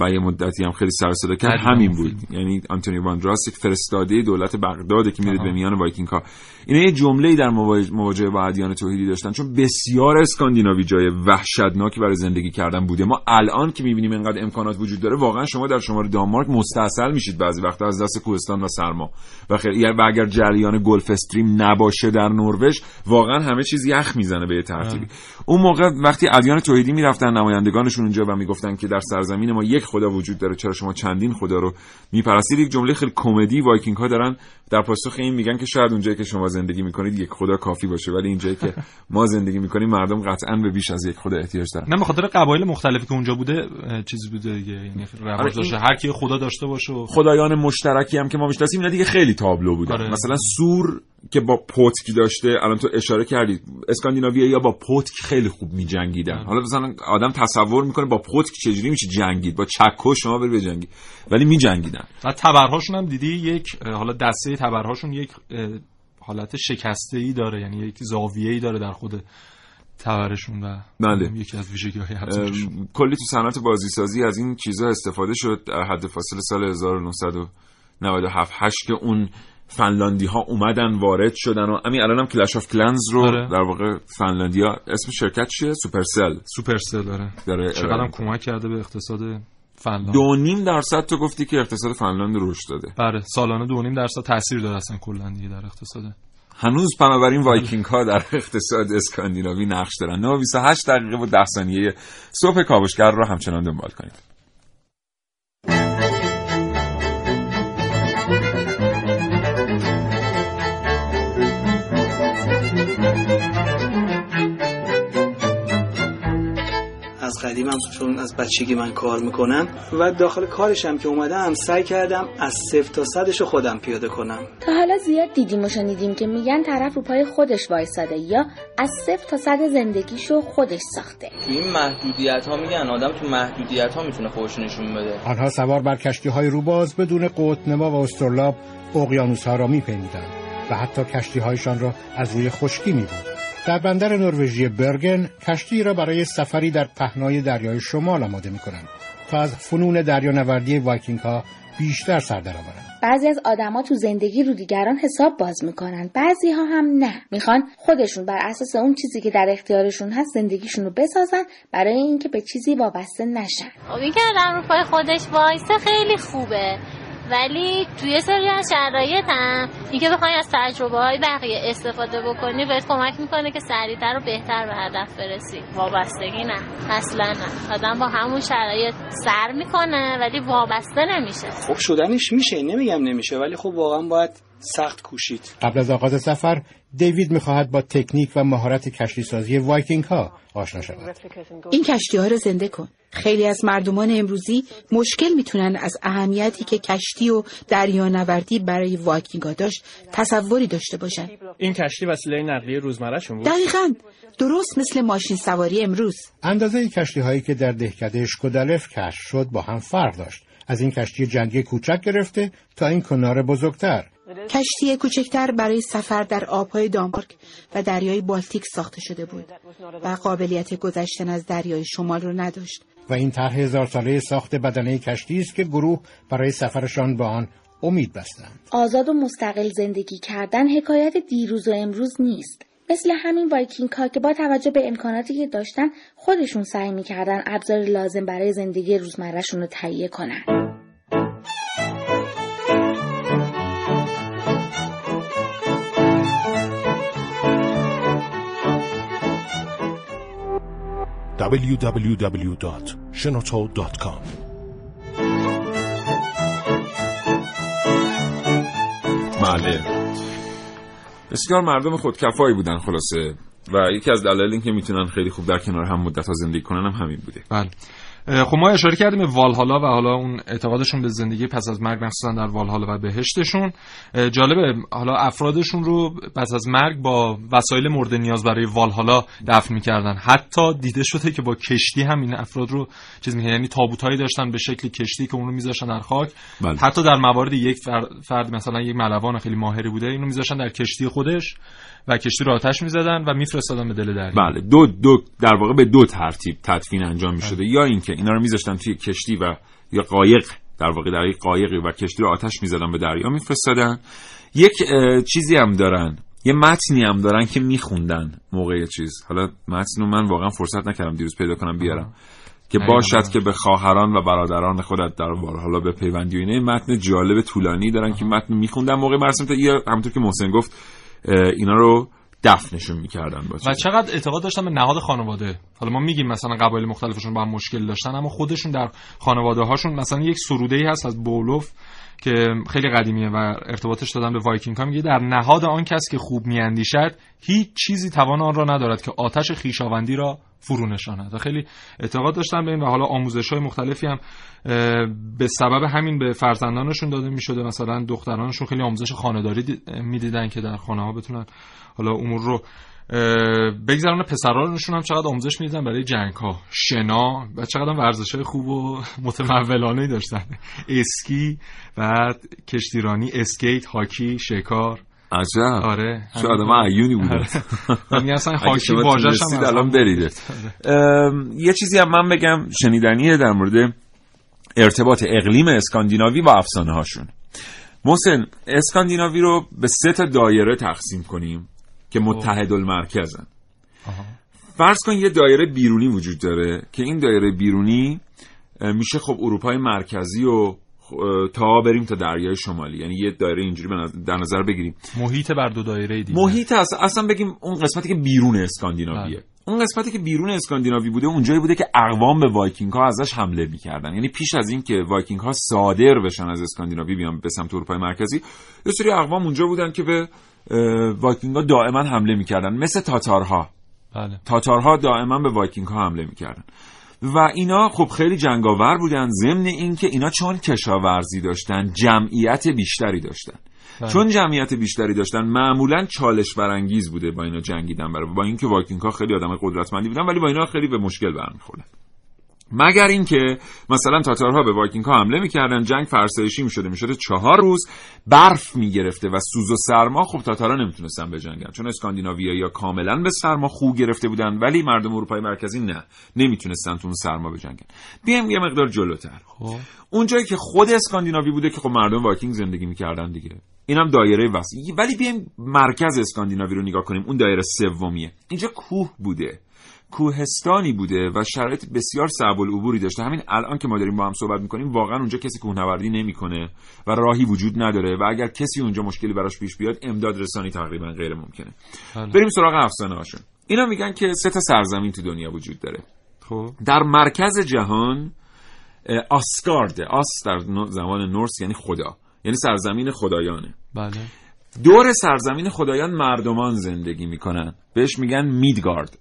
و یه مدتی هم خیلی سر صدا کرد. همین بود. یعنی آنتونیو باندراس یک فرستاده دولت بغداده که میره. به میان وایکینگ ها اینا یه جمله‌ای در مواج- مواجهه با ادیان توحیدی داشتن. چون بسیار اسکاندیناوی جای وحشتناکی برای زندگی کردن بوده. ما الان که می‌بینیم اینقدر امکانات وجود داره واقعا شما در شمال دانمارک مستاصل میشید بعضی وقتا از دست کوهستان و سرما. و خیلی یعنی و اگر جریان گلف استریم نباشه در نروژ واقعا همه چیز یخ می‌زنه به یه ترتیبی. اون موقع وقتی ادیان توحیدی می‌رفتن نمایندگانشون اونجا و می‌گفتن که در سرزمین ما یک خدا وجود داره چرا شما چندین خدا رو میپرستید؟ یک جمله خیلی کمدی وایکینگ ها دارن در پاسخ این میگن که شاید اونجایی که شما زندگی می‌کنید یک خدا کافی باشه. ولی اینجایی که ما زندگی می‌کنیم مردم قطعا به بیش از یک خدا احتیاج دارن. نه به خاطر قبایل مختلفی که اونجا بوده اه، چیزی بوده دیگه. یعنی آره، رواج داشته هر کی خدا داشته باشه و خدایان مشترکی هم که ما می‌شناسیم اینا دیگه خیلی تابلو بودن آره. مثلا ثور که با پتک داشته الان تو اشاره کردی اسکاندیناویا یا با پتک خیلی خوب میجنگیدن. حالا مثلا آدم تصور می‌کنه با پتک چجوری میشه جنگید؟ با چکش شما بری بجنگی. ولی میجنگیدن. و تبرهاشون هم دیدی یک حالا دسته تبرهاشون یک حالت شکسته ای داره یعنی یک زاویه ای داره در خود تبرشون و بله. یکی از ویژگی های کلی تو صنعت بازیسازی از این چیزا استفاده شد در حد فاصله سال 1997 8 که اون فنلاندی ها اومدن وارد شدن و همین الان هم Clash of Clans رو آره. در واقع فنلاندیا اسم شرکت چیه؟ Supercell. Supercell داره داره چقدر هم کمک کرده به اقتصاد فنلاند. دو نیم درصد تو گفتی که اقتصاد فنلاند رشد داده. بله سالانه دو نیم درصد تاثیر داره اصلا کلا دیگه در اقتصاد. هنوز بنابراین وایکینگ ها در اقتصاد اسکاندیناوی نقش دارن. 928 دقیقه و 10 ثانیه صبح کاوشگر رو همچنان دنبال کنید. قدیمم چون از بچگی من کار می‌کنم و داخل کارشم که اومدم سعی کردم از صفر تا صدش رو خودم پیاده کنم. تا حالا زیاد دیدیم و شنیدیم که میگن طرف رو پای خودش وایساده یا از صفر تا صد زندگیشو خودش ساخته. این محدودیت ها میگن آدم تو محدودیت ها می‌تونه خودش نشون بده. آنها سوار بر کشتی های روباز بدون قطنما و استرلاب اقیانوس ها را میپیمودند و حتی کشتی هایشان را از روی خشکی میبردند. در بندر نروژی برگن کشتی را برای سفری در پهنای دریای شمال آماده می‌کنند تا از فنون دریانوردی وایکینگ ها بیشتر سر درآورند بعضی از آدما تو زندگی رو دیگران حساب باز می‌کنن بعضی ها هم نه. می‌خوان خودشون بر اساس اون چیزی که در اختیارشون هست زندگیشون رو بسازن برای اینکه به چیزی وابسته نشن. خب این که آدم رو پای خودش وایسه خیلی خوبه. ولی توی سری از شرایط هم اینکه بخوای از تجربه های بقیه استفاده بکنی بهت کمک می‌کنه که سریعتر و بهتر به هدف برسی. وابستگی نه. اصلا نه. آدم با همون شرایط سر می‌کنه ولی وابسته نمیشه. خب شدنش میشه. نمیگم نمیشه ولی خب واقعا باید سخت کوشید. قبل از آغاز سفر دیوید می‌خواهد با تکنیک و مهارت کشتی سازی وایکینگ ها آشنا شود. این کشتی ها رو زنده کن. خیلی از مردمان امروزی مشکل می‌تونن از اهمیتی که کشتی و دریانوردی برای وایکینگ ها داشت تصوری داشته باشن. این کشتی وسیله نقلیه روزمرهشون بود؟ دقیقا. درست مثل ماشین سواری امروز. اندازه کشتی هایی که در دهکده اشکودلف کشف شد با هم فرق داشت. از این کشتی جنگی کوچک گرفته تا این کنار بزرگتر. کشتی کوچکتر برای سفر در آبهای دانمارک و دریای بالتیک ساخته شده بود و قابلیت گذشتن از دریای شمال رو نداشت. و این طرح هزار ساله ساخت بدنه کشتی است که گروه برای سفرشان به آن امید بستند. آزاد و مستقل زندگی کردن حکایت دیروز و امروز نیست. مثل همین وایکینگ ها که با توجه به امکاناتی که داشتن خودشون سعی می‌کردن ابزار لازم برای زندگی روزمرهشون رو تهیه کنن. www.shenoto.com بله. بسیار مردم خودکفایی بودن خلاصه. و یکی از دلایل این که می‌تونن خیلی خوب در کنار هم مدت ها زندگی کنن هم همین بوده. بله. خب ما اشاره کردیم به والهالا و حالا اون اعتقادشون به زندگی پس از مرگ مخصوصا در والهالا و بهشتشون. جالبه حالا افرادشون رو پس از مرگ با وسایل مورد نیاز برای والهالا دفن می‌کردن. حتی دیده شده که با کشتی هم این افراد رو چیز می‌کنن. یعنی تابوتایی داشتن به شکل کشتی که اون رو میذاشتن در خاک. بله. حتی در موارد یک فرد مثلا یک ملوان خیلی ماهری بوده اینو میذاشتن در کشتی خودش. و کشتی رو آتش می‌زدن و میفرستادن به دل دریا بله دو دو در واقع به دو ترتیب تدفین انجام می‌شده. بله. یا اینکه اینا رو میذاشتن توی کشتی و یا قایق در واقع در یک قایقی و کشتی رو آتش می‌زدن به دریا میفرستادن. یک چیزی هم دارن یه متنی هم دارن که میخوندن موقع چیز. حالا متن رو من واقعا فرصت نکردم دیروز پیدا کنم بیارم. که باشد که به خواهران و برادران خودت در حالا به پیوندی و اینه متن جالب طولانی دارن که متن میخوندن موقع مراسم تا همونطور که محسن گفت اینا رو دفنشون می‌کردن و چقدر اعتقاد داشتن به نهاد خانواده؟ حالا ما میگیم مثلا قبایل مختلفشون با هم مشکل داشتن اما خودشون در خانواده هاشون مثلا یک سروده ای هست از بیوولف که خیلی قدیمیه و ارتباطش دادن به وایکینگ ها میگه در نهاد آن کس که خوب میاندیشد هیچ چیزی توان آن را ندارد که آتش خویشاوندی را فرو نشاند. و خیلی اعتقاد داشتن به این و حالا آموزش های مختلفی هم به سبب همین به فرزندانشون داده می‌شده. مثلا دخترانشون خیلی آموزش خانهداری می‌دیدن که در خانه ها بتونن حالا امور رو بگذران پسرانشون هم چقدر آموزش می‌دیدن برای جنگ ها شنا و چقدر ورزش های خوب و متمولانه داشتن. اسکی و کشتیرانی اسکیت هاکی شکار. عجب. آره چه آدم عیونی بوده. آره. یعنی اصلا خاکی واژه‌ش هم الان برید یه چیزی هم من بگم شنیدنیه در مورد ارتباط اقلیم اسکاندیناوی با افسانه هاشون محسن اسکاندیناوی رو به سه تا دایره تقسیم کنیم. که خب. متحد المرکزن فرض کن یه دایره بیرونی وجود داره که این دایره بیرونی میشه خب اروپای مرکزی و تا بریم تا دریای شمالی. یعنی یه دایره اینجوری در نظر بگیریم. محیط بر دو دایره دیگه. محیط اصلا, اصلا بگیم اون قسمتی که بیرون اسکاندیناویه. بله. اون قسمتی که بیرون اسکاندیناوی بوده اونجایی بوده که اقوام به وایکینگ ها ازش حمله می‌کردن. یعنی پیش از اینکه وایکینگ ها صادر بشن از اسکاندیناوی بیان به سمت اروپای مرکزی یه سری اقوام اونجا بودن که به وایکینگ ها دائما حمله می‌کردن. مثل تاتارها. بله. تاتارها دائما به وایکینگ ها حمله می‌کردن. و اینا خب خیلی جنگاور بودن. ضمن اینکه اینا چون کشاورزی داشتن جمعیت بیشتری داشتن. بله. چون جمعیت بیشتری داشتن معمولا چالش برانگیز بوده با اینا جنگیدن برای با اینکه وایکینگ ها خیلی آدم قدرتمندی بودن ولی با اینا خیلی به مشکل برمیخوردن. مگر اینکه مثلا تاتارها به وایکینگ ها حمله می‌کردن جنگ فرسایشی می‌شده می‌شده چهار روز برف می‌گرفته و سوز و سرما خب تاتارها نمی‌تونستن بجنگن. چون اسکاندیناویا یا کاملا به سرما خو گرفته بودن ولی مردم اروپای مرکزی نه نمی‌تونستن تو اون سرما بجنگن. بیایم یه مقدار جلوتر. خب. اونجایی که خود اسکاندیناوی بوده که خب مردم وایکینگ زندگی می‌کردن دیگه. اینم دایره وسیع. ولی بیایم مرکز اسکاندیناوی رو نگاه کنیم. اون دایره سومیه. اینجا کوه بوده. کوهستانی بوده و شرایط بسیار صعب العبوری داشته. همین الان که ما داریم با هم صحبت می‌کنیم واقعا اونجا کسی کوهنوردی نمی‌کنه و راهی وجود نداره و اگر کسی اونجا مشکلی براش پیش بیاد امداد رسانی تقریبا غیر ممکنه. بله. بریم سراغ افسانه هاشون اینا میگن که سه تا سرزمین تو دنیا وجود داره. خب. در مرکز جهان آسکارد آس در زمان نورس یعنی خدا. یعنی سرزمین خدایانه. بله. دور سرزمین خدایان مردمان زندگی می‌کنن. بهش میگن میدگارد.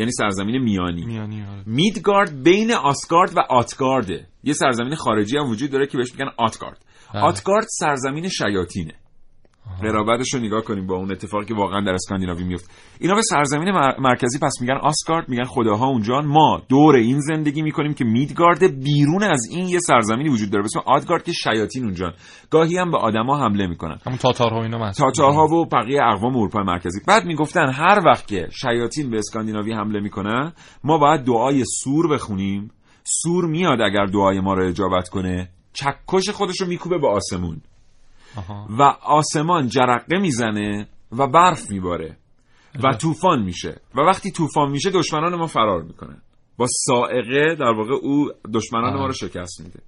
یعنی سرزمین میانی, میانی آره. میدگارد بین آسگارد و آتگارده یه سرزمین خارجی هم وجود داره که بهش میگن آتگارد بله. آتگارد سرزمین شیاطینه قرابتش رو نگاه کنیم با اون اتفاقی که واقعا در اسکاندیناوی میفته اینا به سرزمین مرکزی پس میگن آسگارد میگن خداها اونجا. ما دور این زندگی می‌کنیم که میدگارد بیرون از این یه سرزمینی وجود داره. اسم آدگارد که شیاطین اونجا گاهی هم به آدما حمله می‌کنن. همون تاتارها اینا تاتارها و بقیه اقوام اروپای مرکزی. بعد می‌گفتن هر وقت که شیاطین به اسکاندیناوی حمله می‌کنن ما باید دعای سور بخونیم. سور میاد اگر دعای ما رو اجابت کنه. چکش خودش رو میکوبه به آسمون. و آسمان جرقه می‌زنه و برف میباره و طوفان میشه. و وقتی طوفان میشه دشمنان ما فرار می‌کنن. با سائقه در واقع او دشمنان ما رو شکست میده.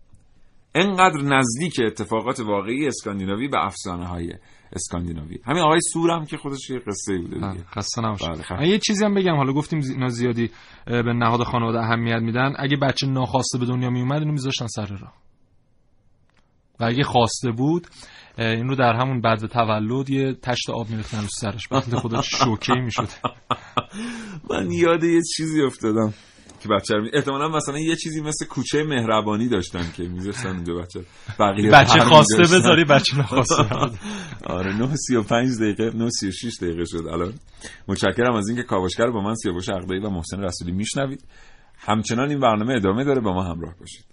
انقدر نزدیک اتفاقات واقعی اسکاندیناوی به افسانه های اسکاندیناوی. همین آقای سورم که خودش یه قصه بوده دیگه. خسته بله یه چیزی هم بگم. حالا گفتیم اینا زیادی به نهاد خانواده اهمیت میدن. اگه بچه ناخواسته به دنیا می اینو میذاشتن سر راه. و اگه خواسته بود این رو در همون بعد تولد یه تشت آب میریختن رو سرش. بعد خودش شوکه می‌شد. من یاد یه چیزی افتادم که بچه رو احتمالا مثلا یه چیزی مثل کوچه مهربانی داشتن که میذاشتن اونجا بچه بقیه بچه خواسته بذاری بچه نخواسته آره 9 35 دقیقه 9 36 دقیقه شد الان. متشکرم از اینکه کاوشگر با من سیاوش عقدایی و محسن رسولی میشنوید. همچنان این برنامه ادامه داره با ما همراه باشید.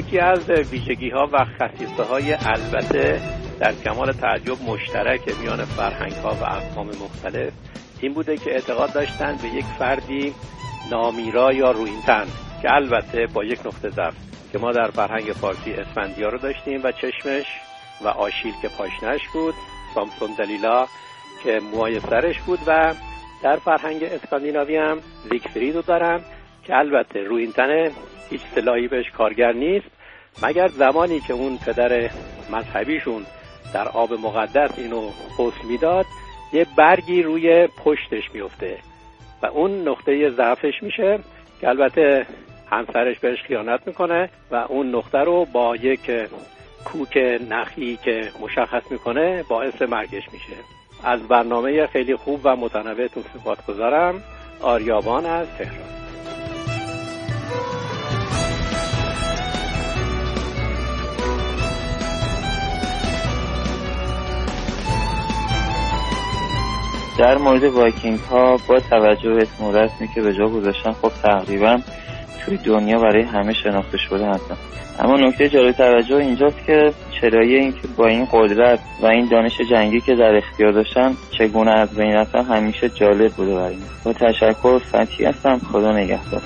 یکی از ویژگی ها و خصیصه های البته در کمال تعجب مشترک میان فرهنگ ها و اقوام مختلف این بوده که اعتقاد داشتن به یک فردی نامیرا یا روینتن که البته با یک نقطه ضعف که ما در فرهنگ فارسی اسفندیار رو داشتیم و چشمش و آشیل که پاشنش بود سامسون دلیلا که موهای سرش بود و در فرهنگ اسکاندیناوی هم زیگفرید رو دارن که البته روینتن هیچ سلاحی بهش کارگر نیست. مگر زمانی که اون پدر مذهبیشون در آب مقدس اینو غسل می‌داد یه برگی روی پشتش میفته و اون نقطه ضعفش میشه که البته همسرش بهش خیانت می‌کنه و اون نقطه رو با یک کوک نخی که مشخص می‌کنه باعث مرگش میشه. از برنامه خیلی خوب و متنوعتون سپاس گذارم آریابان از تهران. در مورد وایکینگ ها با توجه به اسم رسمی که به جا گذاشتن خب تقریبا توی دنیا برای همه شناخته شده هستن. اما نکته جالب توجه اینجاست که چرایی این که با این قدرت و این دانش جنگی که در اختیار داشتن چگونه از بین رفتن همیشه جالب بوده برای با تشکر فتی هستم. خدا نگهدار.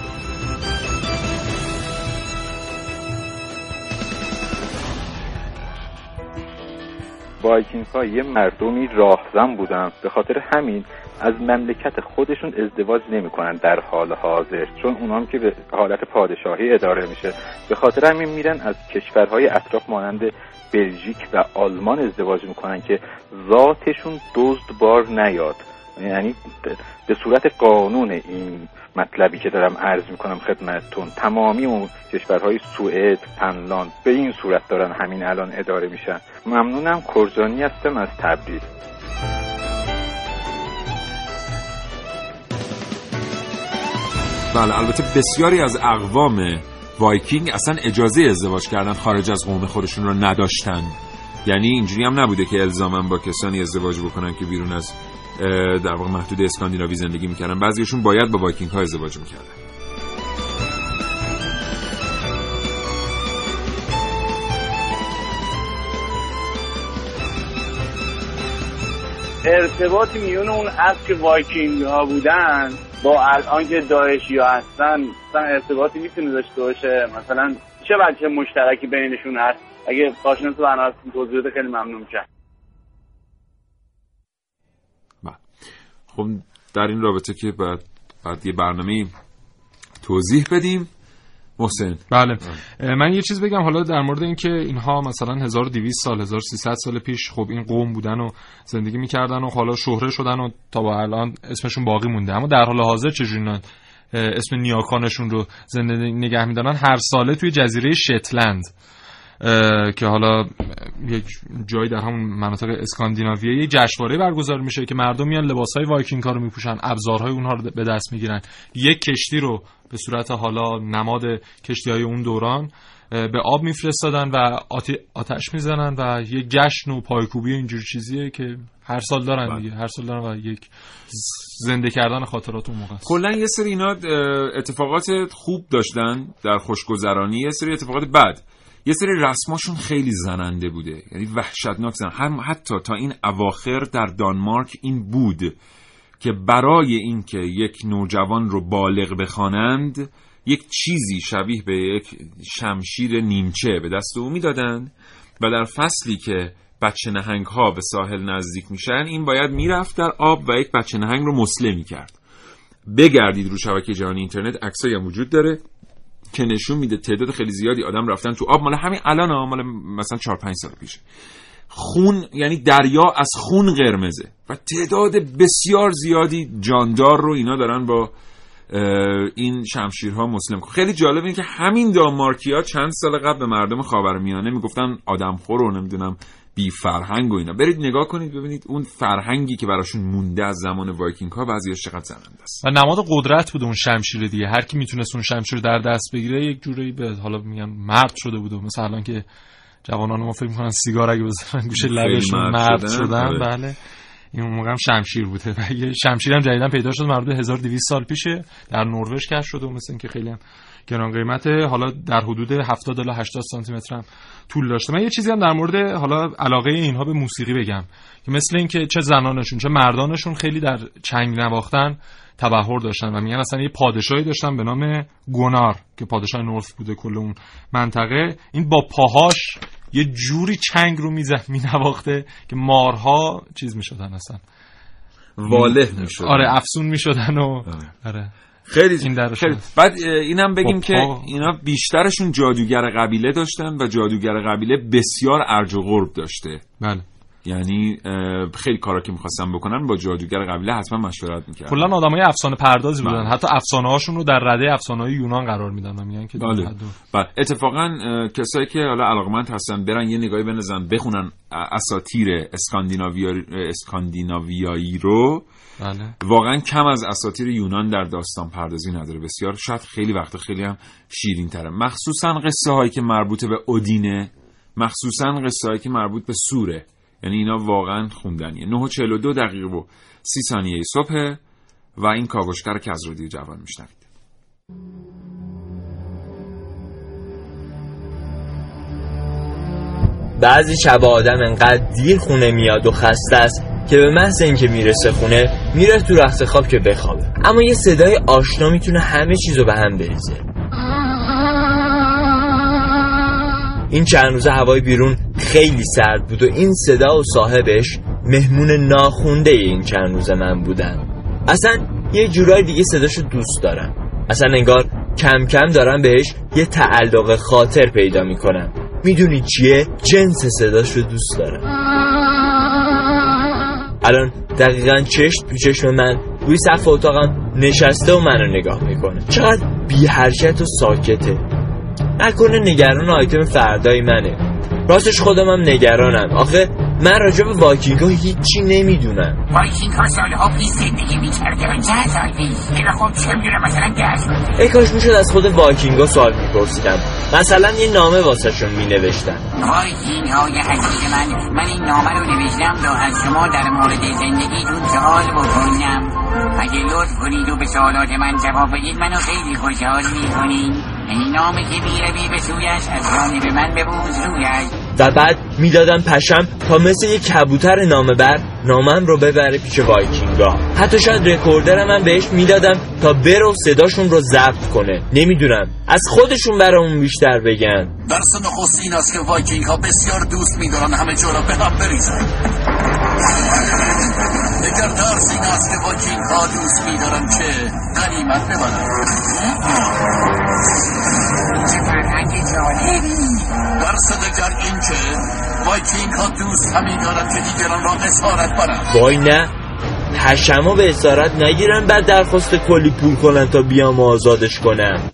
وایکینگ ها یه مردمی راهزن بودن. به خاطر همین از مملکت خودشون ازدواج نمی‌کنن در حال حاضر چون اونام که به حالت پادشاهی اداره میشه. به خاطر همین میرن از کشورهای اطراف مانند بلژیک و آلمان ازدواج می‌کنن که ذاتشون دزد بار نیاد. یعنی به صورت قانون این مطلبی که دارم عرض می‌کنم خدمتتون. تمامی اون کشورهای سوئد فنلاند به این صورت دارن همین الان اداره میشن. ممنونم. کرزانی هستم از تبریز. بله البته بسیاری از اقوام وایکینگ اصلا اجازه ازدواج کردن خارج از قوم خودشون رو نداشتن. یعنی اینجوری هم نبوده که الزاما با کسانی ازدواج بکنن که بیرون از در واقع محدوده اسکاندیناوی زندگی می‌کردن. بعضیشون باید با وایکینگ ها ازدواج می‌کردن. ارتباطی میون اون از که وایکینگ ها بودن با الان که داعشی ها هستن مثلا ارتباطی می‌تونه داشته باشه. مثلا چه بچه مشترکی بینشون هست؟ اگه کارشناس برنامه توضیح خیلی ممنون میشم. خب در این رابطه که بعد, بعد یه برنامه توضیح بدیم. محسن. بله. من یه چیز بگم حالا در مورد اینکه اینها مثلا 1200 سال 1300 سال پیش خب این قوم بودن و زندگی می‌کردن و حالا شهره شدن و تا با الان اسمشون باقی مونده. اما در حال حاضر چجوری اسم نیاکانشون رو زنده نگه میدارن؟ هر ساله توی جزیره شتلند. که حالا یک جایی در همون مناطق اسکاندیناویه یک جشنواره برگزار میشه که مردم میان لباسهای وایکینگ ها رو میپوشن ابزارهای اونها رو به دست می‌گیرن. یک کشتی رو به صورت حالا نماد کشتی های اون دوران به آب میفرستادن و آتش می‌زنن و یک جشن و پایکوبی اینجور چیزیه که هر سال دارن بله. دیگه هر سال دارن و یک زنده کردن خاطرات اون موقع کلا یه سری اینا اتفاقات خوب داشتن در خوشگذرانی یه سری اتفاقات بد. یه سری رسماشون خیلی زننده بوده. یعنی وحشتناک زن. هم حتی تا این اواخر در دانمارک این بود که برای اینکه یک نوجوان رو بالغ بخوانند یک چیزی شبیه به یک شمشیر نیمچه به دست او می‌دادند و در فصلی که بچه نهنگ ها به ساحل نزدیک میشن این باید می‌رفت در آب و یک بچه نهنگ رو مسله می‌کرد. بگردید رو شبکه جهانی اینترنت عکسایی هم وجود داره. که نشون میده تعداد خیلی زیادی آدم رفتن تو آب. مال همین الان ها مال مثلا 4 5 سال پیشه. خون یعنی دریا از خون قرمزه. و تعداد بسیار زیادی جاندار رو اینا دارن با این شمشیرها مسلم خیلی جالب اینه که همین دانمارکیا چند سال قبل به مردم خاورمیانه می‌گفتن آدمخور رو نمی‌دونم بی فرهنگ و اینا. برید نگاه کنید ببینید اون فرهنگی که براشون مونده از زمان وایکینگ ها بعضیش چقدر زننده است. و نماد قدرت بود اون شمشیر دیگه. هر کی می‌تونست اون شمشیر در دست بگیره یک جوری به حالا میگن مرد شده بود مثلا الان که جوانان ما فکر می‌کنن سیگار اگه بزنن گوشه لبشون مرد شدن, شدن. آره. بله. این موقع هم شمشیر بوده. و یه شمشیر هم جدیدا پیدا شد مربوط 1200 سال پیشه. در نروژ کشف شده مثل اینکه خیلی هم گران قیمته حالا در حدود 70 الی 80 سانتی متر هم طول داشته. من یه چیزی هم در مورد حالا علاقه اینها به موسیقی بگم. که مثل اینکه چه زنانشون چه مردانشون خیلی در چنگ نواختن تبهر داشتن و میگن اصلا یه پادشاهی داشتن به نام گونار که پادشاه نورف بوده کل اون منطقه. این با پاهاش یه جوری چنگ رو میزه مینواخته که مارها چیز می‌شدن اصلا. واله می‌شدن. آره افسون می‌شدن و آره. خیلی این خیلی. بعد اینم بگیم که اینا بیشترشون جادوگر قبیله داشتن و جادوگر قبیله بسیار ارج و غرب داشته. بله. یعنی خیلی کارا که می‌خواستن بکنن با جادوگر قبیله حتما مشورت می‌کردن. کلا آدمای افسانه پردازی بودن. بله. حتی افسانه هاشون رو در رده افسانه های یونان قرار میدن میگن که بله. بله. اتفاقا کسایی که حالا علاقمند هستن برن یه نگاهی بنزن بخونن اساطیر اسکاندیناویایی رو. بله. واقعا کم از اساطیر یونان در داستان پردازی نداره. بسیار شاید خیلی وقت خیلی هم شیرین تره مخصوصا قصه هایی که مربوط به اودینه مخصوصا قصه هایی که مربوط به سوره. یعنی اینا واقعا خوندنیه. 9 دقیقه و 30 ثانیه صبح و این کاوشگر که از رادیو جوان میشنوید. بعضی شب آدم انقدر دیر خونه میاد و خسته است که به محض اینکه می‌رسه خونه میره تو رخت خواب که بخوابه. اما یه صدای آشنا می‌تونه همه چیزو به هم بریزه. این چند روزه هوای بیرون خیلی سرد بود و این صدا و صاحبش مهمون ناخونده این چند روزه من بودن. اصلا یه جورای دیگه صداشو دوست دارم. اصلا انگار کم کم دارم بهش یه تعلق خاطر پیدا می‌کنم. می‌دونی چیه؟ جنس صداشو دوست دارم. الان دقیقا چشت تو چشم من روی سقف اتاقم نشسته و منو نگاه می‌کنه. چقدر بی حرکت و ساکته. نکنه نگران آیتم فردای منه. راستش خودم هم نگرانم. آخه من راجع به وایکینگ ها هیچی نمی‌دونم. وایکینگ ها ها پیش زندگی می‌کردن چند سال پیش خب چه می‌دونم؟ مثلا ده ای کاش می‌شد از خود وایکینگ ها سوال میپرسیدم. مثلا یه نامه واسه شون مینوشتن. وایکینگ های عزیز من. من این نامه رو نوشتم تا از شما در مورد زندگیتون سوال بکنم. اگه لطف کنید و به سوالات من جواب بدید منو خیلی خوشحال می‌کنید این نامه که می‌روی به سویش از جانب من ببوز رویش و بعد می‌دادمش تا مثل یک کبوتر نامه بر نامه‌م رو ببره پیش وایکینگا. حتی شاید recorder م من بهش می‌دادم تا برو صداشون رو ضبط کنه. نمی‌دونم. از خودشون برامون بیشتر بگن. درس نخست این است که وایکینگ بسیار دوست میدارن همه جا را به هم بریزن. اگر درس این است که وایکینگ ها دوست میدارن که غنیمت ببرن این را وای نه چشمو به اسارت نگیرن بعد درخواست کلی پول کنن تا بیام آزادش کنم.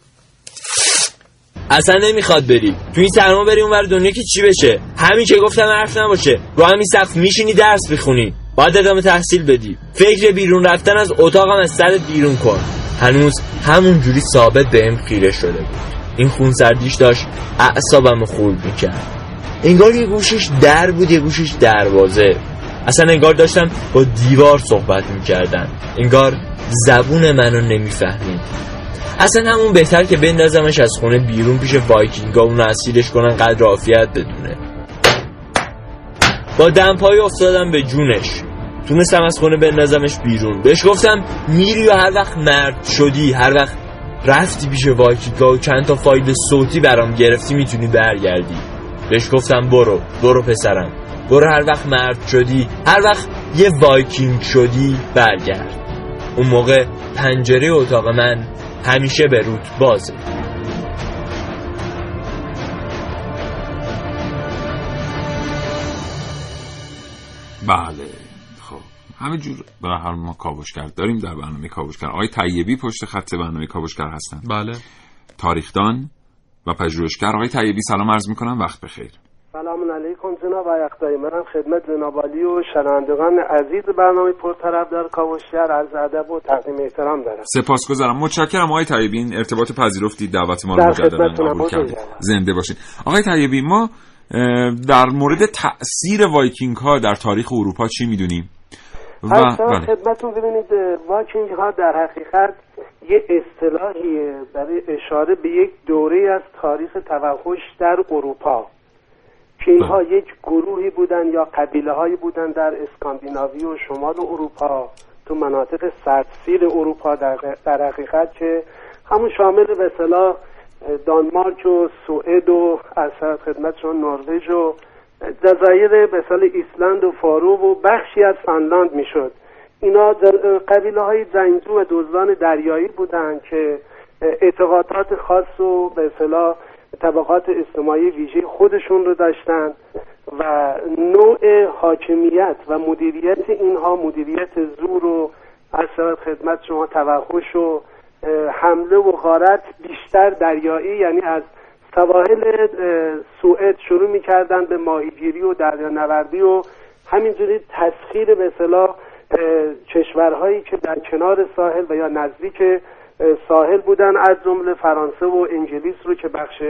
اصلا نمی‌خواد بری تو این سرما بری اونور دنیا که چی بشه؟ همین که گفتم حرف نباشه. رو همین سقف میشینی درس بخونی باید ادامه تحصیل بدی. فکر بیرون رفتن از اتاقم از سر بیرون کن. هنوز همون جوری ثابت بهم خیره شده بود. این خون سردیش داشت اعصابم خورد می‌کرد. انگار یه گوشش در بود یه گوشش دروازه. اصلا انگار داشتم با دیوار صحبت می‌کردن. انگار زبون منو نمی‌فهمید. اصلا همون بهتر که بندازمش از خونه بیرون پیش وایکینگا اون اسیرش کنن قدر عافیت بدونه. با دمپایی افتادم به جونش. تونستم از خونه بندازمش بیرون. بهش گفتم میری و هر وقت مرد شدی هر وقت رفتی پیش وایکینگا و چند تا فایل صوتی برام گرفتی می‌تونی برگردی. بهش گفتم برو برو پسرم. برو هر وقت مرد شدی هر وقت یه وایکینگ شدی برگرد. اون موقع پنجره اتاق من همیشه به روت بازه. بله. خب همینجور به هر ما کاوشگر داریم در برنامه کاوشگر. آقای طیبی پشت خط برنامه کاوشگر هستن. بله. تاریخدان و پژوهشگر. آقای طیبی سلام عرض می‌کنم. وقت بخیر. سلام علیکم جناب آقای منم خدمت جناب علی و شنوندگان عزیز برنامه پرطرفدار کاوشگر از ادب و تقدیم احترام دارم. سپاسگزارم. متشکرم. آقای طیبی این ارتباط پذیرفتی دعوت ما رو در مجددا. قبول کردید. زنده باشین آقای طیبی ما در مورد تاثیر وایکینگ ها در تاریخ اروپا چی می‌دونیم؟ و بله. خدمتتون ببینید وایکینگ ها در حقیقت یه اصطلاحیه برای اشاره به یک دوره از تاریخ توحش در اروپا که اینها یک گروهی بودن یا قبیله هایی بودن در اسکاندیناوی و شمال اروپا تو مناطق سردسیر اروپا در, در حقیقت که همون شامل به دانمارک و سوئد و از خدمتشون نروژ و جزایر اصطلاح ایسلند و فارو و بخشی از فنلاند می‌شد. اینا قبیله های جنگجو و دزدان دریایی بودند که اعتقادات خاص و به اصطلاح طبقات اجتماعی ویژه خودشون رو داشتن و نوع حاکمیت و مدیریت اینها مدیریت زور و از خدمت شما توحش و حمله و غارت بیشتر دریایی یعنی از سواحل سوئد شروع می‌کردن به ماهیگیری و دریانوردی و همینجوری تسخیر به اصطلاح کشورهایی که در کنار ساحل و یا نزدیک ساحل بودن از جمله فرانسه و انگلیس رو که بخش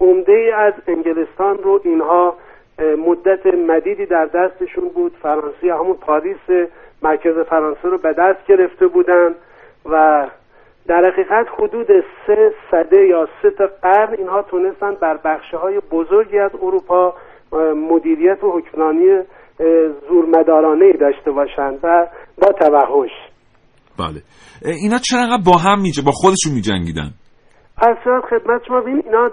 عمده از انگلستان رو اینها مدت مدیدی در دستشون بود. فرانسه همون پاریس مرکز فرانسه رو به دست گرفته بودن و در حقیقت حدود سه صده یا سه تا قرن اینها تونستن بر بخشه های بزرگی از اروپا مدیریت و حکمرانی زورمدارانه داشته باشند و با توحش بله. اینا چرا با هم میجه با خودشون میجنگیدن؟ اصلا خدمت شما ببین اینا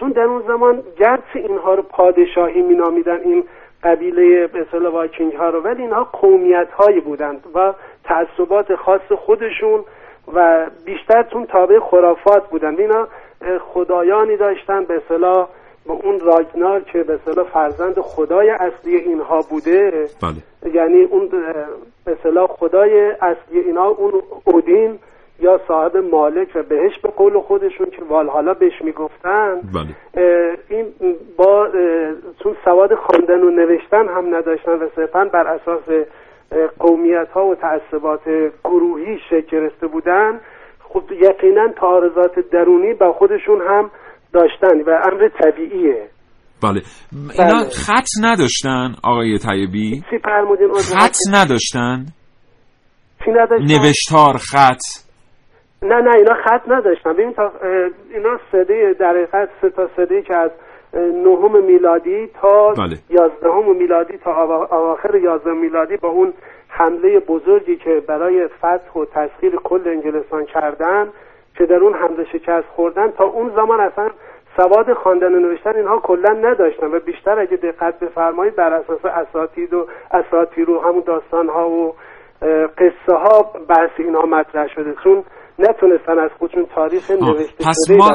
چون در اون زمان گرچه اینها رو پادشاهی مینامیدن این قبیله به اصطلاح واکینگ ها رو ولی اینها قومیت هایی بودند و تعصبات خاص خودشون و بیشتر چون تابع خرافات بودند اینا خدایانی داشتن به اصطلاح با اون راگنار که به اصطلاح فرزند خدای اصلی اینها بوده بله. یعنی اون به اصطلاح خدای اصلی اینها اون اودین یا صاحب مالک و بهش به قول خودشون که والحالا بهش می‌گفتن بله. این با چون سواد خواندن و نوشتن هم نداشتن و صرفا بر اساس قومیت ها و تعصبات گروهی شکل گرفته بودن خب یقینا تعارضات درونی با خودشون هم داشتن و امر طبیعیه. بله. اینا بله. خط نداشتن آقای طیبی؟ خط نداشتن؟ چی نداشتن؟ نوشتار خط. نه نه اینا خط نداشتن. ببین تا اینا سده در حقیقت سه تا سده که از نهم میلادی تا بله. یازدهم میلادی تا اواخر یازدهم میلادی با اون حمله بزرگی که برای فتح و تسخیر کل انگلستان کردن که در اون حمله شکست خوردن تا اون زمان اصلا سواد خواندن و نوشتن اینها کلا نداشتن و بیشتر اگه دقت بفرمایید بر اساس اساتید و اساطیر و همون داستان ها و قصه ها بحث اینها مطرح شده چون نتونستن از خودشون تاریخ نوشته پس شده ما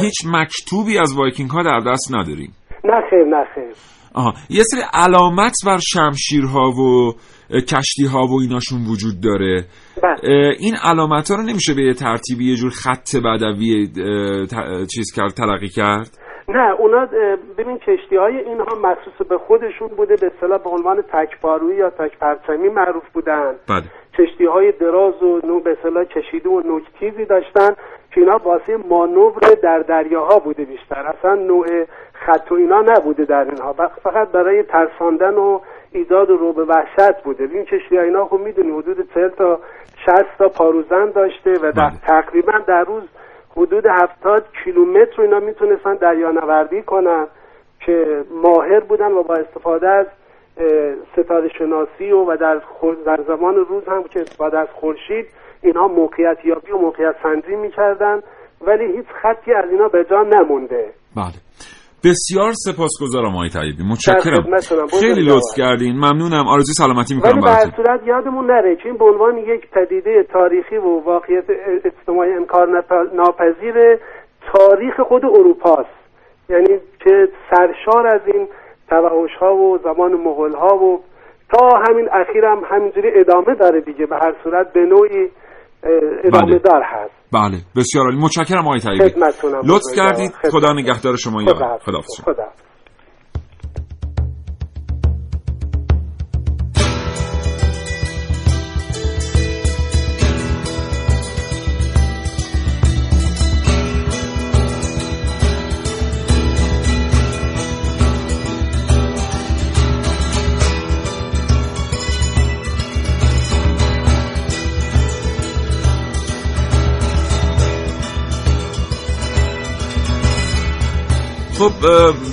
هیچ مکتوبی از وایکینگ ها در دست نداریم. نه خیر نه خیر. آها یه سری علامت بر شمشیرها و کشتی ها و ایناشون وجود داره. این علامت ها رو نمیشه به یه ترتیبی یه جور خط بدوی چیز کرد تلقی کرد؟ نه اونا ببین کشتی های اینها مخصوص به خودشون بوده به اصطلاح به عنوان تکپارویی یا تک پرچمی معروف بودن. بله. کشتی های دراز و نو به اصطلاح کشیده و نوکتیزی داشتن که اینا واسه مانور در دریاها بوده بیشتر. اصلا نوع خط و اینا نبوده در اینها. فقط برای ترساندن و ایجاد رو به وحشت بوده. این کشتی اینا خب می‌دونی حدود 40 تا 60 تا پاروزن داشته و در تقریبا در روز حدود 70 کیلومتر اینا می‌تونستن دریانوردی کنن که ماهر بودن و با استفاده از ستاره شناسی و, و در, در زمان روز هم که استفاده از خورشید اینها موقعیت یابی و موقعیت سنجی می‌کردن ولی هیچ خطی از اینا به جا نمونده. بله. بسیار سپاسگزارم آقای طیبی. متشکرم. خیلی لطف کردین. ممنونم. آرزوی سلامتی می‌کنم ولی صورت یادمون نره که این به عنوان یک پدیده تاریخی و واقعیت اجتماعی انکار ناپذیر تاریخ خود اروپاست. یعنی که سرشار از این توحش ها و زمان مغول ها و تا همین اخیرم هم همینجوری ادامه داره دیگه به هر صورت به نوعی ادامه بله. دار هست. بله. بسیار عالی. متشکرم آقای طیبی لطف کردید. خدا نگهدار شما خدا, خدا, خدا.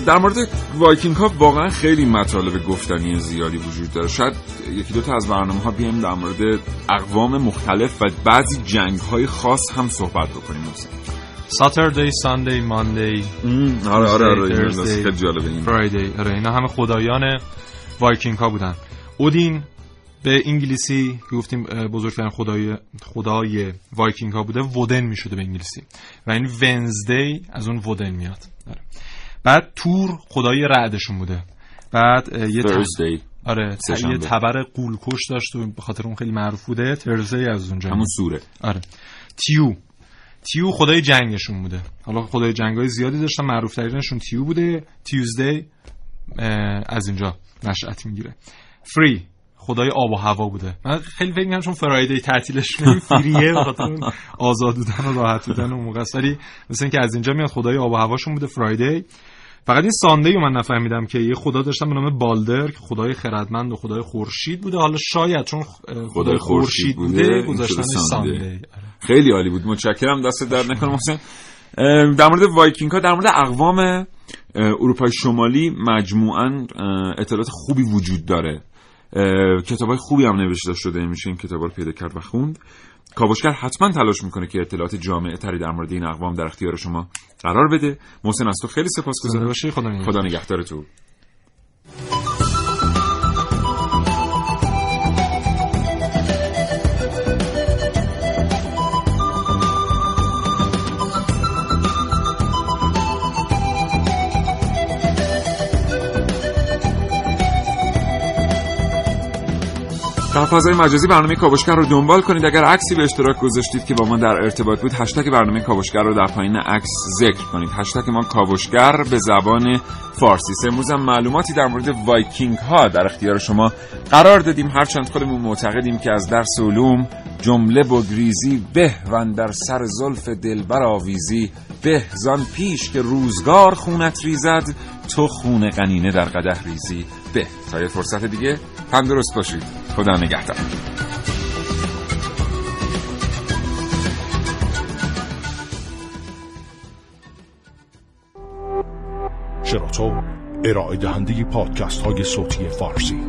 در مورد وایکینگ ها واقعا خیلی مطالب گفتنی زیادی وجود داره. شاید یکی دو تا از برنامه ها بیایم در مورد اقوام مختلف و بعضی جنگ های خاص هم صحبت بکنیم. Saturday، Sunday، Monday آره آره آره خیلی جالبه این. Friday آره اینا همه خدایان وایکینگ ها بودن. اودین به انگلیسی گفتیم بزرگترین خدای خدای وایکینگ ها بوده Woden می‌شده به انگلیسی. و این ونزدی از اون ودن میاد. آره. بعد تور خدای رعدشون بوده. بعد یه آره یه تبر قولکش داشت و به خاطر اون خیلی معروف بوده. ترزی از اونجا. همون سوره. آره. تیو. تیو خدای جنگشون بوده. حالا خدای جنگای زیادی داشتن معروف ترینشون تیو بوده. تیوزدی از اینجا نشأت می‌گیره. فری خدای آب و هوا بوده. من خیلی فکر می‌کنم چون فرایدی تعطیلش فریه به خاطر آزاد بودن و راحت بودن اون موقع ولی مثل اینکه از اینجا میاد خدای آب و هواشون بوده Friday فقط این Sunday من نفهمیدم که یه خدا داشتن به نام بالدر که خدای خردمند و خدای خورشید بوده. حالا شاید چون خدای خورشید بوده گذاشتن Sunday. خیلی عالی بود. متشکرم. دستت درد نکنه در مورد وایکینگ ها در مورد اقوام اروپای شمالی مجموعا اطلاعات خوبی وجود داره. کتاب های خوبی هم نوشته شده. میشه این کتاب رو پیدا کرد و خوند. کاوشگر حتما تلاش می‌کنه که اطلاعات جامعه تری در مورد این اقوام در اختیار شما قرار بده. محسن از تو خیلی سپاسگزارم. خدا, خدا نگهدار تو در فضای مجازی برنامه کاوشگر رو دنبال کنید. اگر عکسی به اشتراک گذاشتید که با ما در ارتباط بود هشتگ برنامه کاوشگر رو در پایین عکس ذکر کنید. هشتگ ما کاوشگر به زبان فارسی. سموز هم معلوماتی در مورد وایکینگ ها در اختیار شما قرار دادیم. هرچند خودمون معتقدیم که از درس علوم جمله بگریزی به و اندر سر زلف دلبر آویزی. زان پیش که روزگار خونت ریزد تو خون قنینه در قدح ریزی. به. تا یه فرصت دیگه تندرست باشید. خدا نگهدار. شراطو ارائه دهنده پادکست های صوتی فارسی.